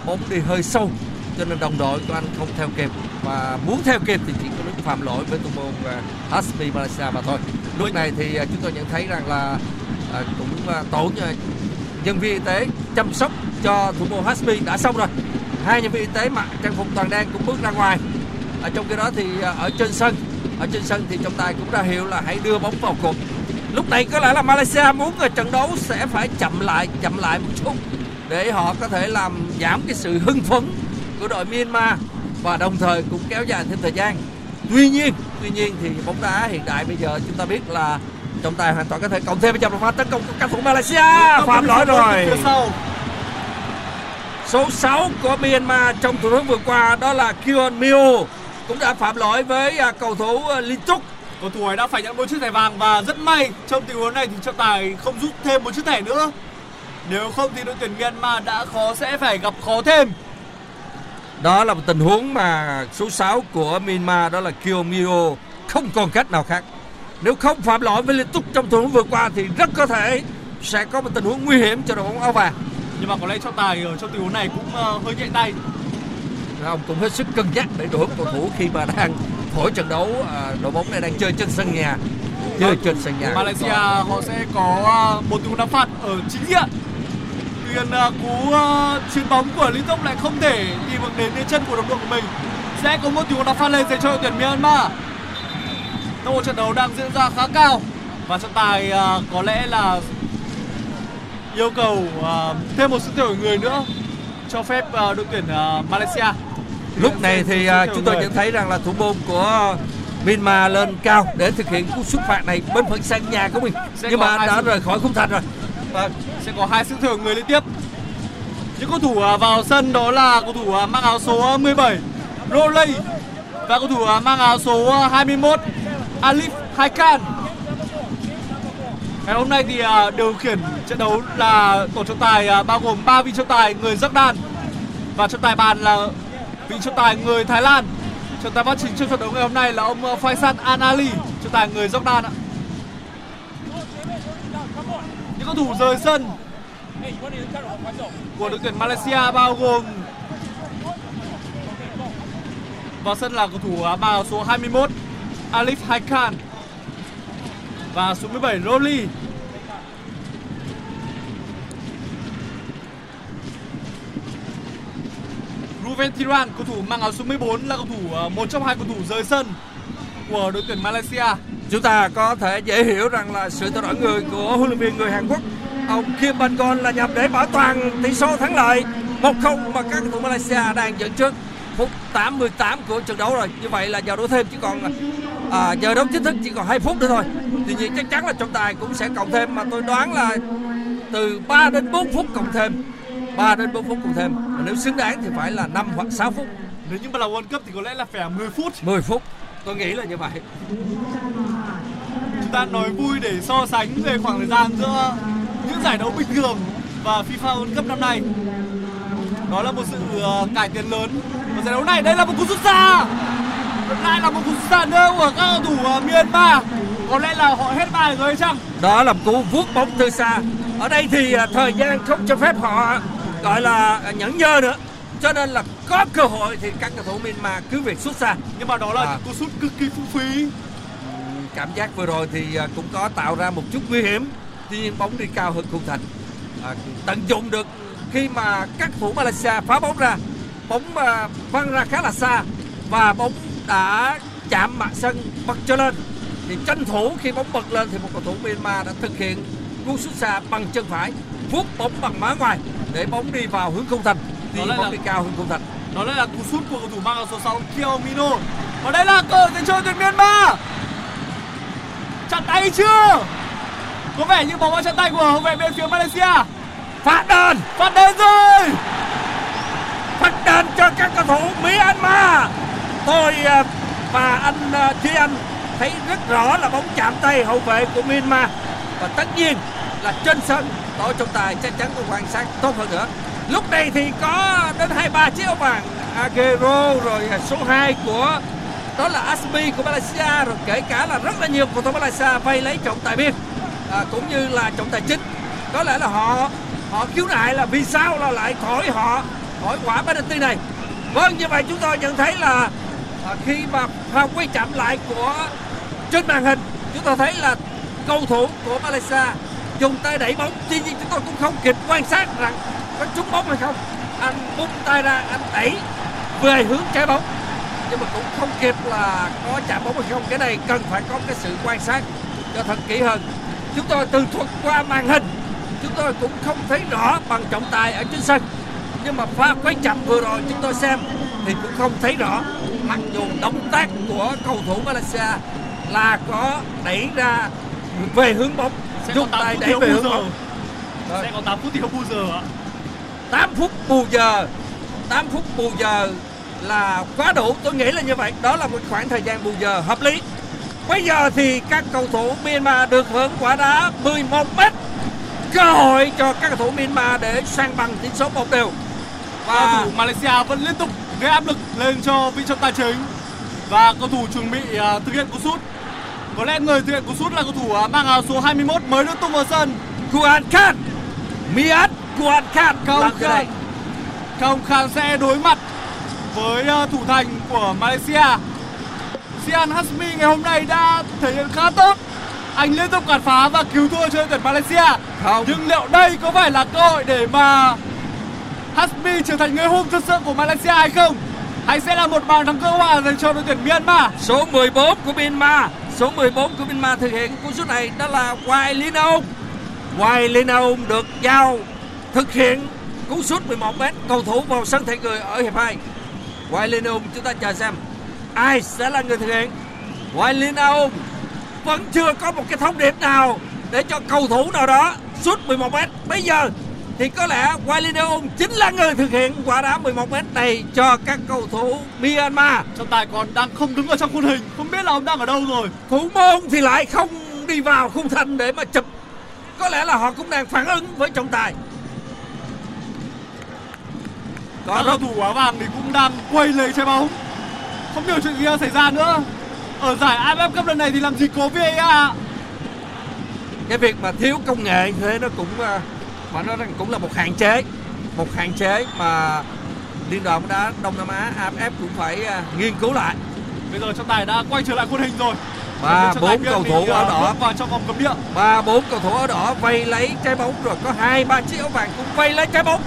bóng đi hơi sâu cho nên đồng đội của anh không theo kịp và muốn theo kịp thì chỉ có lúc phạm lỗi với thủ môn à, uh, Hasmi Malaysia mà thôi. Lúc này thì uh, chúng tôi nhận thấy rằng là uh, cũng uh, tổ uh, nhân viên y tế chăm sóc cho thủ môn Hasmi đã xong rồi. Hai nhân viên y tế mặc trang phục toàn đen cũng bước ra ngoài. Ở trong cái đó thì uh, ở trên sân ở trên sân thì trọng tài cũng ra hiệu là hãy đưa bóng vào cột. Lúc này có lẽ là Malaysia muốn ở trận đấu sẽ phải chậm lại chậm lại một chút để họ có thể làm giảm cái sự hưng phấn của đội Myanmar và đồng thời cũng kéo dài thêm thời gian. Tuy nhiên, tuy nhiên thì bóng đá hiện đại bây giờ chúng ta biết là trọng tài hoàn toàn có thể cộng thêm trong pha tấn công của các thủ Malaysia phạm lỗi rồi. Số 6 của Myanmar trong tình huống vừa qua đó là Kion Mio cũng đã phạm lỗi với à, cầu thủ à, Trúc. Cầu thủ này đã phải nhận một chiếc thẻ vàng và rất may trong tình huống này thì trọng tài không rút thêm một chiếc thẻ nữa. Nếu không thì đội tuyển Myanmar đã khó sẽ phải gặp khó thêm. Đó là một tình huống mà số 6 của Myanmar đó là Kyo Mio không còn cách nào khác. Nếu không phạm lỗi với liên tục trong tình huống vừa qua thì rất có thể sẽ có một tình huống nguy hiểm cho đội bóng áo vàng. Nhưng mà có lẽ trọng tài ở trong tình huống này cũng uh, hơi nhẹ tay. ông cũng hết sức cân nhắc để đổi cầu thủ khi mà đang thổi trận đấu à, đội bóng này đang chơi trên sân nhà chơi trên sân nhà Malaysia họ sẽ có à, một tình huống đá phạt ở chính diện nhiên à, cú à, chuyền bóng của Lý Tông lại không thể đi vượt đến đến chân của đồng đội của mình. Sẽ có một tình huống đá phạt lên dành cho đội tuyển Myanmar. Tốc độ trận đấu đang diễn ra khá cao. Và trọng tài à, có lẽ là yêu cầu à, thêm một sự thay đổi người nữa cho phép à, đội tuyển Malaysia. Lúc này thì chúng tôi nhận thấy rằng là thủ môn của Myanmar lên cao để thực hiện cú xuất phạt này. Bên phần sân nhà của mình. Sẽ nhưng mà đã rời khỏi khung thành rồi Vâng, sẽ có hai sự thưởng người liên tiếp. Những cầu thủ à, vào sân đó là cầu thủ à, mang áo số à, 17 Roley và cầu thủ mang áo số 21 Alif Haikan. Ngày hôm nay thì điều khiển trận đấu là tổ trọng tài bao gồm 3 vị trọng tài người Jordan và trọng tài bàn là vị trọng tài người Thái Lan. Trọng tài phát chính trong trận đấu ngày hôm nay là ông Faisal Anali, trọng tài người Jordan ạ. những cầu thủ rời sân của đội tuyển Malaysia bao gồm vào sân là cầu thủ áo bào số 21 Alif Haikan và số 17 Rolly. Ruven Thiran, cầu thủ mang áo số 14 là cầu thủ ờ, một trong hai cầu thủ rời sân của đội tuyển Malaysia chúng ta có thể dễ hiểu rằng là sự thay đổi người của huấn luyện viên người Hàn Quốc ông Kim Ban Gon là nhằm để bảo toàn tỷ số thắng lợi. 1-0 mà các cầu thủ Malaysia đang dẫn trước. Phút 88 của trận đấu rồi. Như vậy là giờ đấu thêm chỉ còn à, giờ đấu chính thức chỉ còn 2 phút nữa thôi. Tuy nhiên chắc chắn là trọng tài cũng sẽ cộng thêm mà tôi đoán là từ 3 đến 4 phút cộng thêm. 3 đến 4 phút cộng thêm. Và nếu xứng đáng thì phải là 5 hoặc 6 phút. Nếu như mà là World Cup thì có lẽ là phải là 10 phút. 10 phút. Tôi nghĩ là như vậy Chúng ta nói vui để so sánh về khoảng thời gian giữa những giải đấu bình thường và FIFA World Cup năm nay. Đó là một sự ờ, cải tiến lớn. Và giải đấu này đây là một cú sút xa. Lại là một cú sút xa nữa của các cầu thủ ờ, Myanmar. Có lẽ là họ hết bài rồi chăng? đó là một cú vuốt bóng từ xa ở đây thì à, thời gian không cho phép họ gọi là nhẫn nhơ nữa cho nên là có cơ hội thì các cầu thủ Myanmar cứ việc xuất xa Nhưng mà đó là À. những cú sút cực kỳ phung phí. Cảm giác vừa rồi thì à, cũng có tạo ra một chút nguy hiểm. Tuy nhiên bóng đi cao hơn khung thành. À, tận dụng được khi mà các thủ Malaysia phá bóng ra. Bóng à, văng ra khá là xa và bóng đã chạm mặt sân bật trở lên. Thì tranh thủ khi bóng bật lên thì một cầu thủ Myanmar đã thực hiện cú sút xa bằng chân phải vuốt bóng bằng má ngoài để bóng đi vào hướng khung thành. Thì bóng là- đi cao hơn khung thành. Đó là cú sút của cầu thủ mang số 6 Kyo Mino. Và đây là cơ hội dành cho tuyển Myanmar. Chặn tay chưa? Có vẻ như bóng vào chặn tay của hậu vệ bên phía Malaysia. phát đền Phạt đền rồi. phát đền cho các cầu thủ Myanmar tôi à, và anh à, Duy Anh thấy rất rõ là bóng chạm tay hậu vệ của Myanmar và tất nhiên là trên sân tổ trọng tài chắc chắn có quan sát tốt hơn nữa lúc này thì có đến hai ba chiếc áo vàng Agero rồi à, số 2 của đó là Aspi của Malaysia rồi kể cả là rất là nhiều cầu thủ Malaysia vay lấy trọng tài biên à, cũng như là trọng tài chính. Có lẽ là họ họ khiếu nại là vì sao là lại thổi họ thổi quả penalty này. Vâng như vậy chúng tôi nhận thấy là à, khi mà pha quay chậm lại của trên màn hình chúng tôi thấy là cầu thủ của Malaysia dùng tay đẩy bóng. Tuy nhiên chúng tôi cũng không kịp quan sát rằng có trúng bóng hay không. Anh bung tay ra anh đẩy về hướng trái bóng nhưng mà cũng không kịp là có chạm bóng hay không. Cái này cần phải có cái sự quan sát cho thật kỹ hơn. Chúng tôi tường thuật qua màn hình. Chúng tôi cũng không thấy rõ bằng trọng tài ở trên sân. Nhưng mà pha quay chậm vừa rồi chúng tôi xem thì cũng không thấy rõ. Mặc dù động tác của cầu thủ Malaysia là có đẩy ra về hướng bóng dùng còn 8 tay đẩy về hướng giờ. bóng. Sẽ còn 8 phút thiếu bù giờ ạ. 8 phút bù giờ. 8 phút bù giờ là quá đủ. Tôi nghĩ là như vậy. Đó là một khoảng thời gian bù giờ hợp lý. Bây giờ thì các cầu thủ Myanmar được hưởng quả đá 11 mét. Cơ hội cho các cầu thủ Myanmar để sang bằng tỷ số một đều. Cầu và thủ Malaysia vẫn liên tục gây áp lực lên cho vị trọng tài chính. Và cầu thủ chuẩn bị à, thực hiện cú sút. Có lẽ người thực hiện cú sút là cầu thủ à, mang áo số 21 mới được tung vào sân. Kuan Khan. Miat Kuan Khan. Không Khan. Không Khan sẽ đối mặt với ờ, thủ thành của Malaysia. Sian Hasmi ngày hôm nay đã thể hiện khá tốt. Anh liên tục cản phá và cứu thua cho đội tuyển Malaysia. Không. Nhưng liệu đây có phải là cơ hội để mà Hasmi trở thành người hùng thật sự của Malaysia hay không? Hay sẽ là một bàn thắng cơ hòa dành cho đội tuyển Myanmar? Số 14 của Myanmar, số 14 của Myanmar thực hiện cú sút này đó là Hoài Linh Ong. Hoài Linh Ong được giao thực hiện cú sút 11 m cầu thủ vào sân thay người ở hiệp 2. Hoài Linh Ong chúng ta chờ xem ai sẽ là người thực hiện. Hoài Linh Ong vẫn chưa có một cái thông điệp nào để cho cầu thủ nào đó sút 11 m. Bây giờ thì có lẽ Ong chính là người thực hiện quả đá 11 m này cho các cầu thủ Myanmar. Trọng tài còn đang không đứng ở trong khuôn hình, không biết là ông đang ở đâu rồi. thủ môn thì lại không đi vào khung thành để mà chụp có lẽ là họ cũng đang phản ứng với trọng tài Có cầu thủ áo vàng thì cũng đang quay lấy trái bóng. Không hiểu chuyện gì đang xảy ra nữa. Ở giải AFF Cup lần này thì làm gì có VAR. cái việc mà thiếu công nghệ như thế nó cũng à, phải nói rằng cũng là một hạn chế một hạn chế mà liên đoàn bóng đá Đông Nam Á AFF cũng phải à, nghiên cứu lại Bây giờ trọng tài đã quay trở lại khuôn hình rồi. tài bốn cầu thủ áo ờ, đỏ vào trong vòng cấm địa. ba bốn cầu thủ áo đỏ vây lấy trái bóng rồi có hai ba chiếc áo vàng cũng vây lấy trái bóng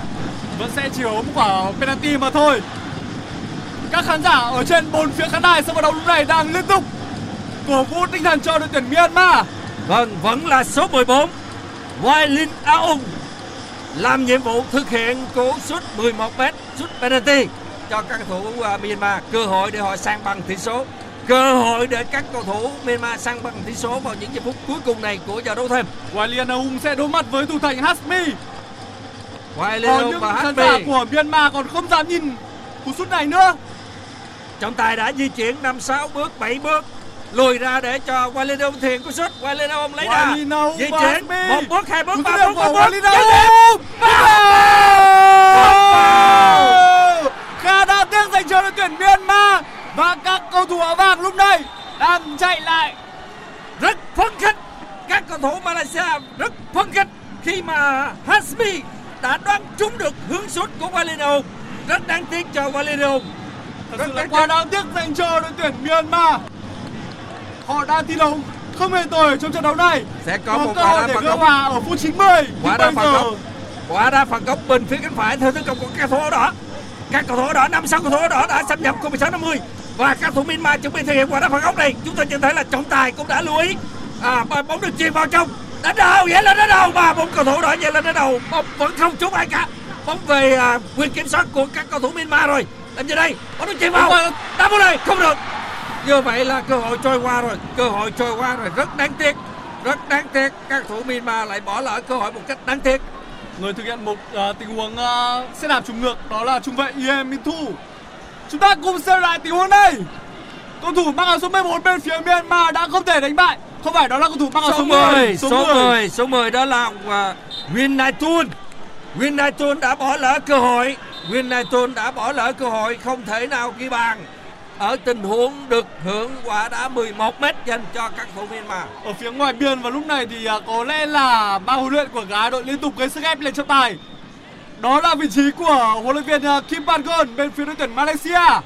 vẫn sẽ chiếu một quả penalty mà thôi. Các khán giả ở trên bốn phía khán đài sân vận động lúc này đang liên tục cổ vũ tinh thần cho đội tuyển Myanmar. Vâng, vẫn là số 14 Wailin Aung làm nhiệm vụ thực hiện cú sút 11m sút penalty cho các cầu thủ uh, Myanmar cơ hội để họ sang bằng tỷ số cơ hội để các cầu thủ Myanmar sang bằng tỷ số vào những giây phút cuối cùng này của giờ đấu thêm Walian Aung sẽ đối mặt với thủ thành Hasmi. Có Aung những và khán giả của Myanmar còn không dám nhìn cú sút này nữa. trọng tài đã di chuyển 5 6 bước 7 bước lùi ra để cho thực hiện cú sút. Wailin Aung lấy đà. Di chuyển. Một bước hai bước ba bước bốn bước. Vào! Khá đáng tiếc dành cho đội tuyển Myanmar và các cầu thủ áo vàng lúc này đang chạy lại. Rất phấn khích. Các cầu thủ Malaysia rất phấn khích khi mà Hasmi đã đoán trúng được hướng sút của Valino rất đáng tiếc cho Valino Thật sự là quá đáng tiếc dành cho đội tuyển Myanmar. Họ đang thi đấu không hề tồi trong trận đấu này. sẽ có một cơ quả hội để gỡ hòa ở phút 90. quả đá phạt góc. Quả đá phạt góc bên phía cánh phải. Theo tấn công của các cầu thủ đỏ các cầu thủ đỏ năm sáu cầu thủ đỏ đã xâm nhập cùng 16 50 và các thủ Myanmar chuẩn bị thực hiện quả đá phạt góc này. Chúng ta nhận thấy là trọng tài cũng đã lưu ý. À bóng được chuyền vào trong đánh đầu vậy lên đánh đầu mà bốn cầu thủ đỏ vậy lên đánh đầu bóng vẫn không trúng ai cả. Bóng về à, quyền kiểm soát của các cầu thủ Myanmar rồi. Làm gì đây? Bóng được chuyền vào. Đá bóng này không được. Như vậy là cơ hội trôi qua rồi cơ hội trôi qua rồi. Rất đáng tiếc rất đáng tiếc. Các thủ Myanmar lại bỏ lỡ cơ hội một cách đáng tiếc. Người thực hiện một ờ, tình huống uh, xe đạp trùng ngược đó là trung vệ Iem Min Thu. Chúng ta cùng xem lại tình huống này. Cầu thủ mang áo số 11 bên phía Myanmar đã không thể đánh bại. Không phải đó là cầu thủ mang áo số số 10 10, số 10 số 10 đó là uh, Win Naitun Win Naitun đã bỏ lỡ cơ hội Win Naitun đã bỏ lỡ cơ hội không thể nào ghi bàn ở tình huống được hưởng quả đá 11 m dành cho các thủ Myanmar Ở phía ngoài biên và lúc này thì à, có lẽ là ba huấn luyện của gái đội liên tục gây sức ép lên trọng tài. Đó là vị trí của huấn luyện viên à, Kim Pan-gon bên phía đội tuyển Malaysia.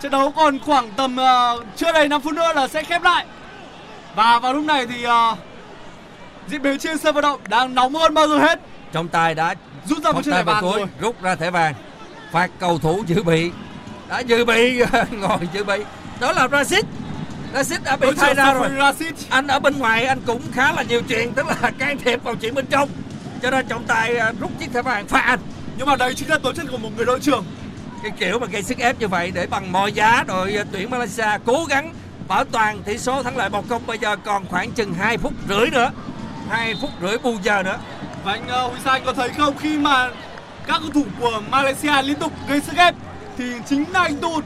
Trận đấu còn khoảng tầm à, chưa đầy 5 phút nữa là sẽ khép lại. Và vào lúc này thì à, diễn biến trên sân vận động đang nóng hơn bao giờ hết. trọng tài đã Rút ra một chiếc thẻ vàng rồi. rút ra thẻ vàng phạt cầu thủ dự bị đã dự bị ngồi dự bị đó là Rashid Rashid đã bị thay ra rồi Rashid. anh ở bên ngoài anh cũng khá là nhiều chuyện tức là can thiệp vào chuyện bên trong cho nên trọng tài à, rút chiếc thẻ vàng phạt anh Nhưng mà đấy chính là tố chất của một người đội trưởng. cái kiểu mà gây sức ép như vậy để bằng mọi giá đội tuyển Malaysia cố gắng bảo toàn tỷ số thắng lợi một không bây giờ còn khoảng chừng 2 phút rưỡi nữa. 2 phút rưỡi bù giờ nữa. Và anh uh, Huy Sai có thấy không? Khi mà các cầu thủ của Malaysia liên tục gây sức ép thì chính là anh Tun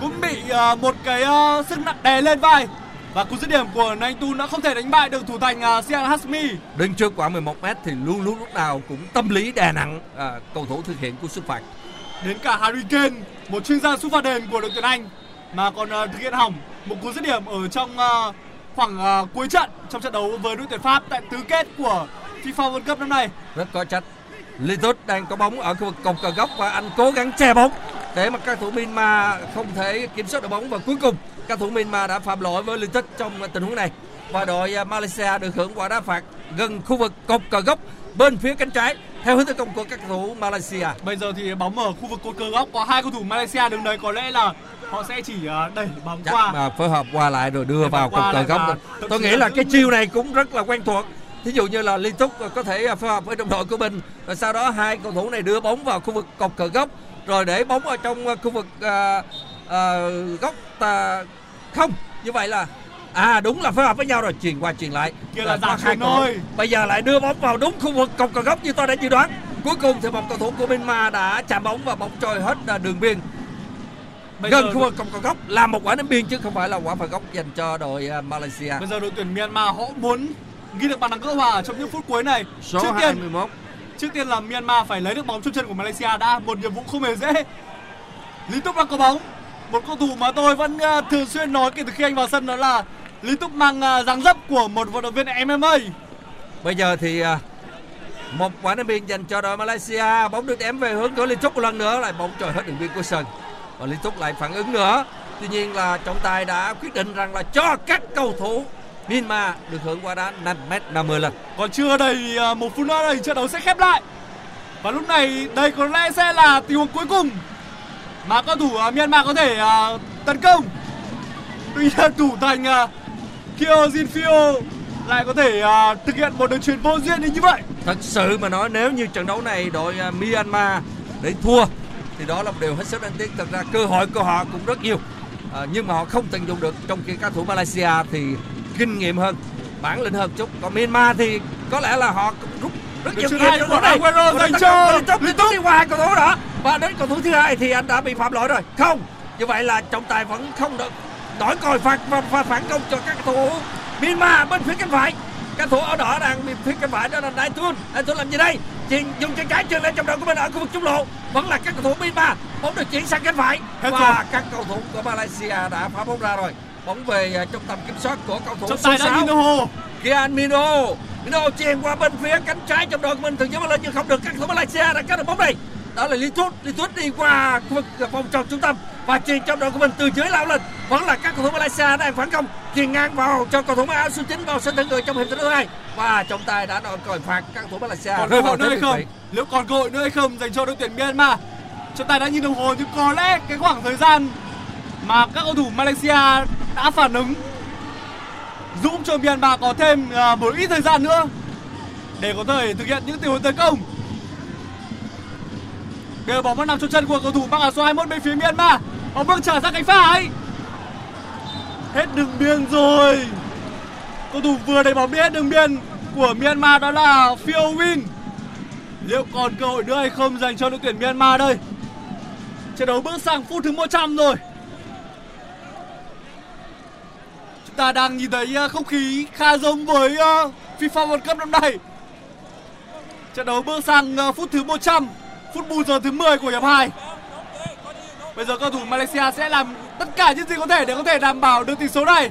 cũng bị uh, một cái uh, sức nặng đè lên vai. Và cú dứt điểm của anh Tun đã không thể đánh bại được thủ thành uh, Sian Hasmi. đứng trước quả 11 m thì luôn luôn lúc nào cũng tâm lý đè nặng cầu thủ thực hiện cú xuất phạt. Đến cả Harry Kane, một chuyên gia sút phạt đền của đội tuyển Anh mà còn uh, thực hiện hỏng một cú dứt điểm ở trong uh, khoảng uh, cuối trận trong trận đấu với đội tuyển Pháp tại tứ kết của FIFA World Cup năm nay. rất có trách Litus đang có bóng ở khu vực cột cờ góc và anh cố gắng che bóng để mà các thủ Myanmar không thể kiểm soát được bóng. Và cuối cùng các thủ Myanmar đã phạm lỗi với liên trong tình huống này. Và đội à, Malaysia được hưởng quả đá phạt gần khu vực cột cờ góc bên phía cánh trái theo hướng tấn công của các cầu thủ Malaysia. Bây giờ thì bóng ở khu vực cột cờ góc có hai cầu thủ Malaysia đứng đấy có lẽ là họ sẽ chỉ ờ, đẩy bóng Chắc qua. mà phối hợp qua lại rồi đưa Để vào cột cờ góc. và Tôi nghĩ là cái chiêu này cũng rất là quen thuộc. Thí dụ như là liên tục có thể phối hợp với đồng đội của mình rồi sau đó hai cầu thủ này đưa bóng vào khu vực cột cờ góc rồi để bóng ở trong ờ, khu vực ờ, ờ, góc ờ, không như vậy là à đúng là phối hợp với nhau rồi truyền qua truyền lại Kia là giả hai cầu thôi. bây giờ lại đưa bóng vào đúng khu vực cột cờ góc như tôi đã dự đoán cuối cùng thì một cầu thủ của Myanmar đã chạm bóng và bóng trôi hết ờ, đường biên Bây gần khu vực cột cờ góc là một quả ném biên chứ không phải là quả phạt góc dành cho đội ờ, Malaysia bây giờ đội tuyển Myanmar họ muốn ghi được bàn thắng gỡ hòa trong những phút cuối này. số trước tiên 21 Trước tiên là Myanmar phải lấy được bóng trong chân của Malaysia đã một nhiệm vụ không hề dễ. Lý Túc đang có bóng. Một cầu thủ mà tôi vẫn ờ, thường xuyên nói kể từ khi anh vào sân đó là Lý Túc mang ờ, dáng dấp của một vận động viên MMA. Bây giờ thì à, một quả ném biên dành cho đội Malaysia, bóng được đếm về hướng của Liên Túc một lần nữa lại bóng trời hết đường biên của sân. Và Liên Túc lại phản ứng nữa. Tuy nhiên là trọng tài đã quyết định rằng là cho các cầu thủ Myanmar được hưởng quả đá 5m50 lần. Còn chưa đầy ờ, một phút nữa thì trận đấu sẽ khép lại. Và lúc này đây có lẽ sẽ là tình huống cuối cùng mà cầu thủ ờ, Myanmar có thể ờ, tấn công. Tuy nhiên thủ thành uh, Kyo Jin Fio lại có thể ờ, thực hiện một đường chuyền vô duyên đến như vậy. Thật sự mà nói nếu như trận đấu này đội à, Myanmar để thua thì đó là một điều hết sức đáng tiếc. Thật ra cơ hội của họ cũng rất nhiều à, nhưng mà họ không tận dụng được. Trong khi các thủ Malaysia thì kinh nghiệm hơn, bản lĩnh hơn chút. Còn Myanmar thì có lẽ là họ cũng rút rất nhiều kinh nghiệm của này. Aguero dành cho Liên Túc, đi qua cầu thủ đó và đến cầu thủ thứ hai thì anh đã bị phạm lỗi rồi. Không, như vậy là trọng tài vẫn không được đổi còi phạt và, và phản công cho các cầu thủ. Myanmar bên phía cánh phải. Các thủ áo đỏ đang bên phía cánh phải đó là Đại Tuân Đại Tuân làm gì đây? Chuyền dùng chân trái chuyền lên trong đội của mình ở khu vực trung lộ. Vẫn là các cầu thủ Myanmar. Bóng được chuyển sang cánh phải. Hết và rồi. các cầu thủ của Malaysia đã phá bóng ra rồi. Bóng về à, trong tầm kiểm soát của cầu thủ Trọng số tài đã 6 nhìn đồng hồ. Kian Mino Mino chuyền qua bên phía cánh trái trong đội của mình. Thường dứt lên nhưng không được. Các cầu thủ Malaysia đã cắt được bóng này đó là Lý Tuất Lý Tuất đi qua khu vực vòng tròn trung tâm và chuyền trong đội của mình từ dưới lao lên. Vẫn là các cầu thủ Malaysia đang phản công. Chuyền ngang vào cho cầu thủ áo số 9 vào sân thượng người trong hiệp thứ hai. Và trọng tài đã đội còi phạt các cầu thủ Malaysia. Còn cơ hội nữa hay không? nếu còn cơ hội nữa hay không? Dành cho đội tuyển Myanmar. Trọng tài đã nhìn đồng hồ nhưng có lẽ cái khoảng thời gian mà các cầu thủ Malaysia đã phản ứng giúp cho Myanmar có thêm à, một ít thời gian nữa để có thể thực hiện những tình huống tấn công Bây giờ bóng vẫn nằm trong chân của cầu thủ mang áo số 21 bên phía Myanmar. Bóng bước trả ra cánh phải. Hết đường biên rồi. Cầu thủ vừa đẩy bóng đi, hết đường biên của Myanmar đó là Phil Win. Liệu còn cơ hội nữa hay không dành cho đội tuyển Myanmar đây? Trận đấu bước sang phút thứ 100 rồi. Chúng ta đang nhìn thấy ờ, không khí khá giống với ờ, FIFA World Cup năm nay. Trận đấu bước sang ờ, phút thứ 100 phút bù giờ thứ 10 của hiệp 2 bây giờ cầu thủ Malaysia sẽ làm tất cả những gì có thể để có thể đảm bảo được tỷ số này.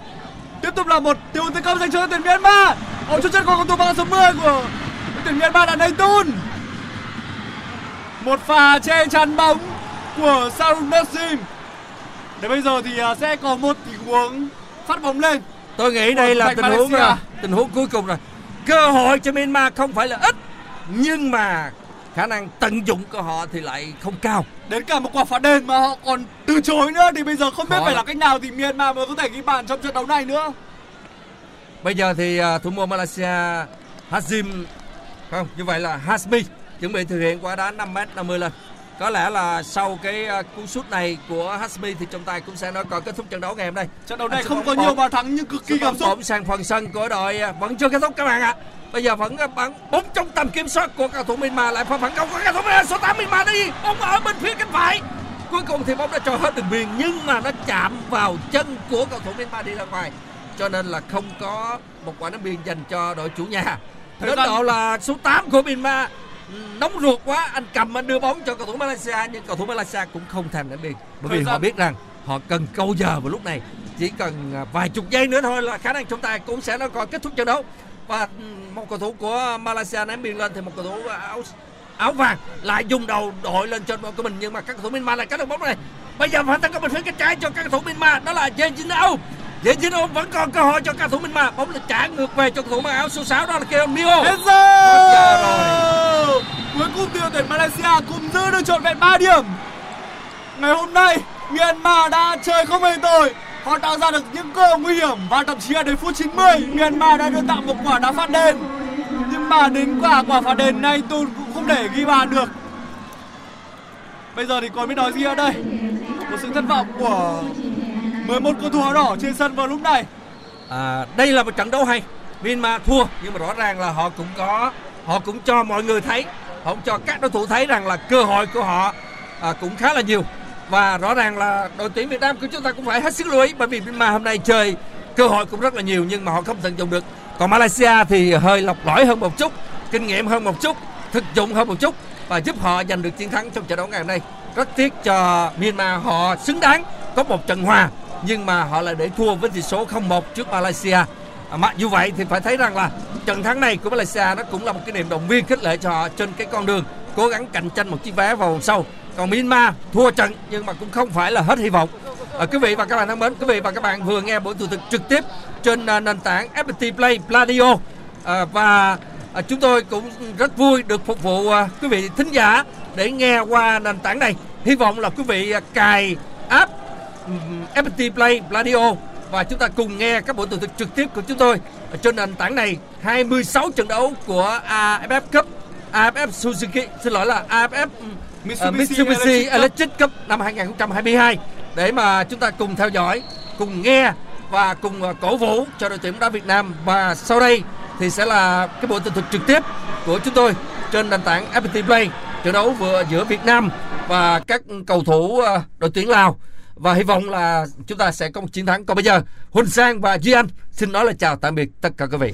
Tiếp tục là một huống tấn công dành cho tuyển Myanmar. Ở trong chân của cầu thủ áo số 10 của tuyển Myanmar là Naitun một pha che chắn bóng của Sarun Nassim. Để bây giờ thì à, sẽ có một tình huống phát bóng lên. Tôi nghĩ đây là tình huống Malaysia. à, tình huống cuối cùng rồi. Cơ hội cho Myanmar không phải là ít nhưng mà khả năng tận dụng của họ thì lại không cao. Đến cả một quả phạt đền mà họ còn từ chối nữa thì bây giờ không biết Khó phải là cách nào thì Myanmar mới có thể ghi bàn trong trận đấu này nữa. Bây giờ thì à, thủ môn Malaysia Hazim không như vậy là Hasmi chuẩn bị thực hiện quả đá 5m 50 lên. Có lẽ là sau cái à, cú sút này của Hasmi thì trọng tài cũng sẽ nói coi kết thúc trận đấu ngày hôm nay. trận đấu này Anh không có nhiều bàn thắng nhưng cực kỳ cảm xúc. bóng sang phần sân của đội à, vẫn chưa kết thúc các bạn ạ. Bây giờ vẫn à, bắn bóng trong tầm kiểm soát của cầu thủ Myanmar lại pha phản công của cầu thủ Myanmar. Số 8 Myanmar đi bóng ở bên phía cánh phải. Cuối cùng thì bóng đã cho hết đường biên nhưng mà nó chạm vào chân của cầu thủ Myanmar đi ra ngoài. Cho nên là không có một quả ném biên dành cho đội chủ nhà. Đến độ là số 8 của Myanmar nóng ruột quá anh cầm anh đưa bóng cho cầu thủ Malaysia nhưng cầu thủ Malaysia cũng không thèm ném biên bởi vì họ biết rằng họ cần câu giờ vào lúc này. Chỉ cần à, vài chục giây nữa thôi là khả năng trọng tài cũng sẽ nói coi kết thúc trận đấu. Và một cầu thủ của Malaysia ném biên lên thì một cầu thủ áo áo vàng lại dùng đầu đội lên trên của mình. Nhưng mà các cầu thủ Myanmar lại cắt được bóng này bây giờ phải tấn công bên phía cánh trái cho các thủ Myanmar đó là Jejino Jejino vẫn còn cơ hội cho các thủ Myanmar bóng được trả ngược về cho cầu thủ mang áo số 6 đó là Keon Mio. Enzo Cuối cùng thì tuyển Malaysia cũng giữ được trọn vẹn 3 điểm. Ngày hôm nay Myanmar đã chơi không hề tồi. Họ tạo ra được những cơ nguy hiểm Và thậm chí là đến phút 90 Myanmar đã đưa tạo một quả đá phạt đền. Nhưng mà đến quả quả phạt đền này tôi cũng không thể ghi bàn được. Bây giờ thì còn biết nói gì ở đây một sự thất vọng của 11 cầu thủ áo đỏ trên sân vào lúc này. À, đây là một trận đấu hay. Myanmar thua nhưng mà rõ ràng là họ cũng có họ cũng cho mọi người thấy họ cũng cho các đối thủ thấy rằng là cơ hội của họ à, cũng khá là nhiều. Và rõ ràng là đội tuyển Việt Nam của chúng ta cũng phải hết sức lưu ý bởi vì Myanmar hôm nay chơi cơ hội cũng rất là nhiều nhưng mà họ không tận dụng được. Còn Malaysia thì hơi lọc lõi hơn một chút kinh nghiệm hơn một chút thực dụng hơn một chút và giúp họ giành được chiến thắng trong trận đấu ngày hôm nay rất tiếc cho Myanmar họ xứng đáng có một trận hòa nhưng mà họ lại để thua với tỷ số 0-1 trước Malaysia. À, mặc dù vậy thì phải thấy rằng là trận thắng này của Malaysia nó cũng là một cái niềm động viên khích lệ cho họ trên cái con đường cố gắng cạnh tranh một chiếc vé vào vòng sau. Còn Myanmar thua trận nhưng mà cũng không phải là hết hy vọng. À, quý vị và các bạn thân mến quý vị và các bạn vừa nghe buổi tường thuật trực tiếp trên uh, nền tảng FPT Play Pladio. À, và à, chúng tôi cũng rất vui được phục vụ à, quý vị thính giả để nghe qua nền tảng này. Hy vọng là quý vị à, cài app ừm, FPT Play Pladio và chúng ta cùng nghe các buổi tường thuật trực tiếp của chúng tôi ở trên nền tảng này. 26 trận đấu của AFF Cup AFF Suzuki xin lỗi là AFF Mitsubishi, Mitsubishi Mitsubishi Electric Cup. Năm 2022 để mà chúng ta cùng theo dõi, cùng nghe và cùng ờ, cổ vũ cho đội tuyển bóng đá Việt Nam. Và sau đây thì sẽ là cái buổi tường thuật trực tiếp của chúng tôi trên nền tảng FPT Play, trận đấu vừa giữa Việt Nam và các cầu thủ ờ, đội tuyển Lào và hy vọng là chúng ta sẽ có một chiến thắng. Còn bây giờ, Huỳnh Sang và Duy Anh xin nói lời chào tạm biệt tất cả quý vị.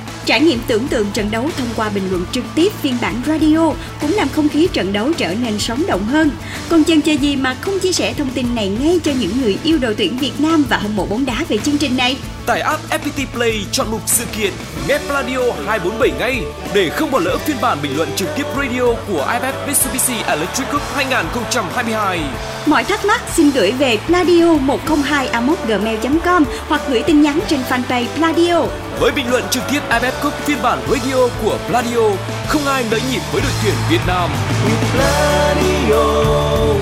Trải nghiệm tưởng tượng trận đấu thông qua bình luận trực tiếp phiên bản radio cũng làm không khí trận đấu trở nên sống động hơn. Còn chần chờ gì mà không chia sẻ thông tin này ngay cho những người yêu đội tuyển Việt Nam và hâm mộ bóng đá về chương trình này? Tải app FPT Play chọn mục sự kiện Nghe Radio 247 ngay để không bỏ lỡ phiên bản bình luận trực tiếp radio của IFF Mitsubishi Electric Cup 2022. Mọi thắc mắc xin gửi về pladio 102 gmail com hoặc gửi tin nhắn trên fanpage Pladio. Với bình luận trực tiếp IFF Cup phiên bản radio của Pladio, không ai nỡ nhịp với đội tuyển Việt Nam. Gladio,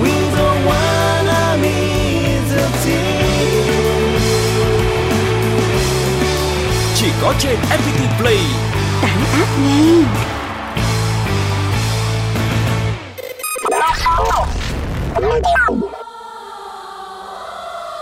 we don't wanna meet the team. Chỉ có trên FPT Play. Tải app ngay.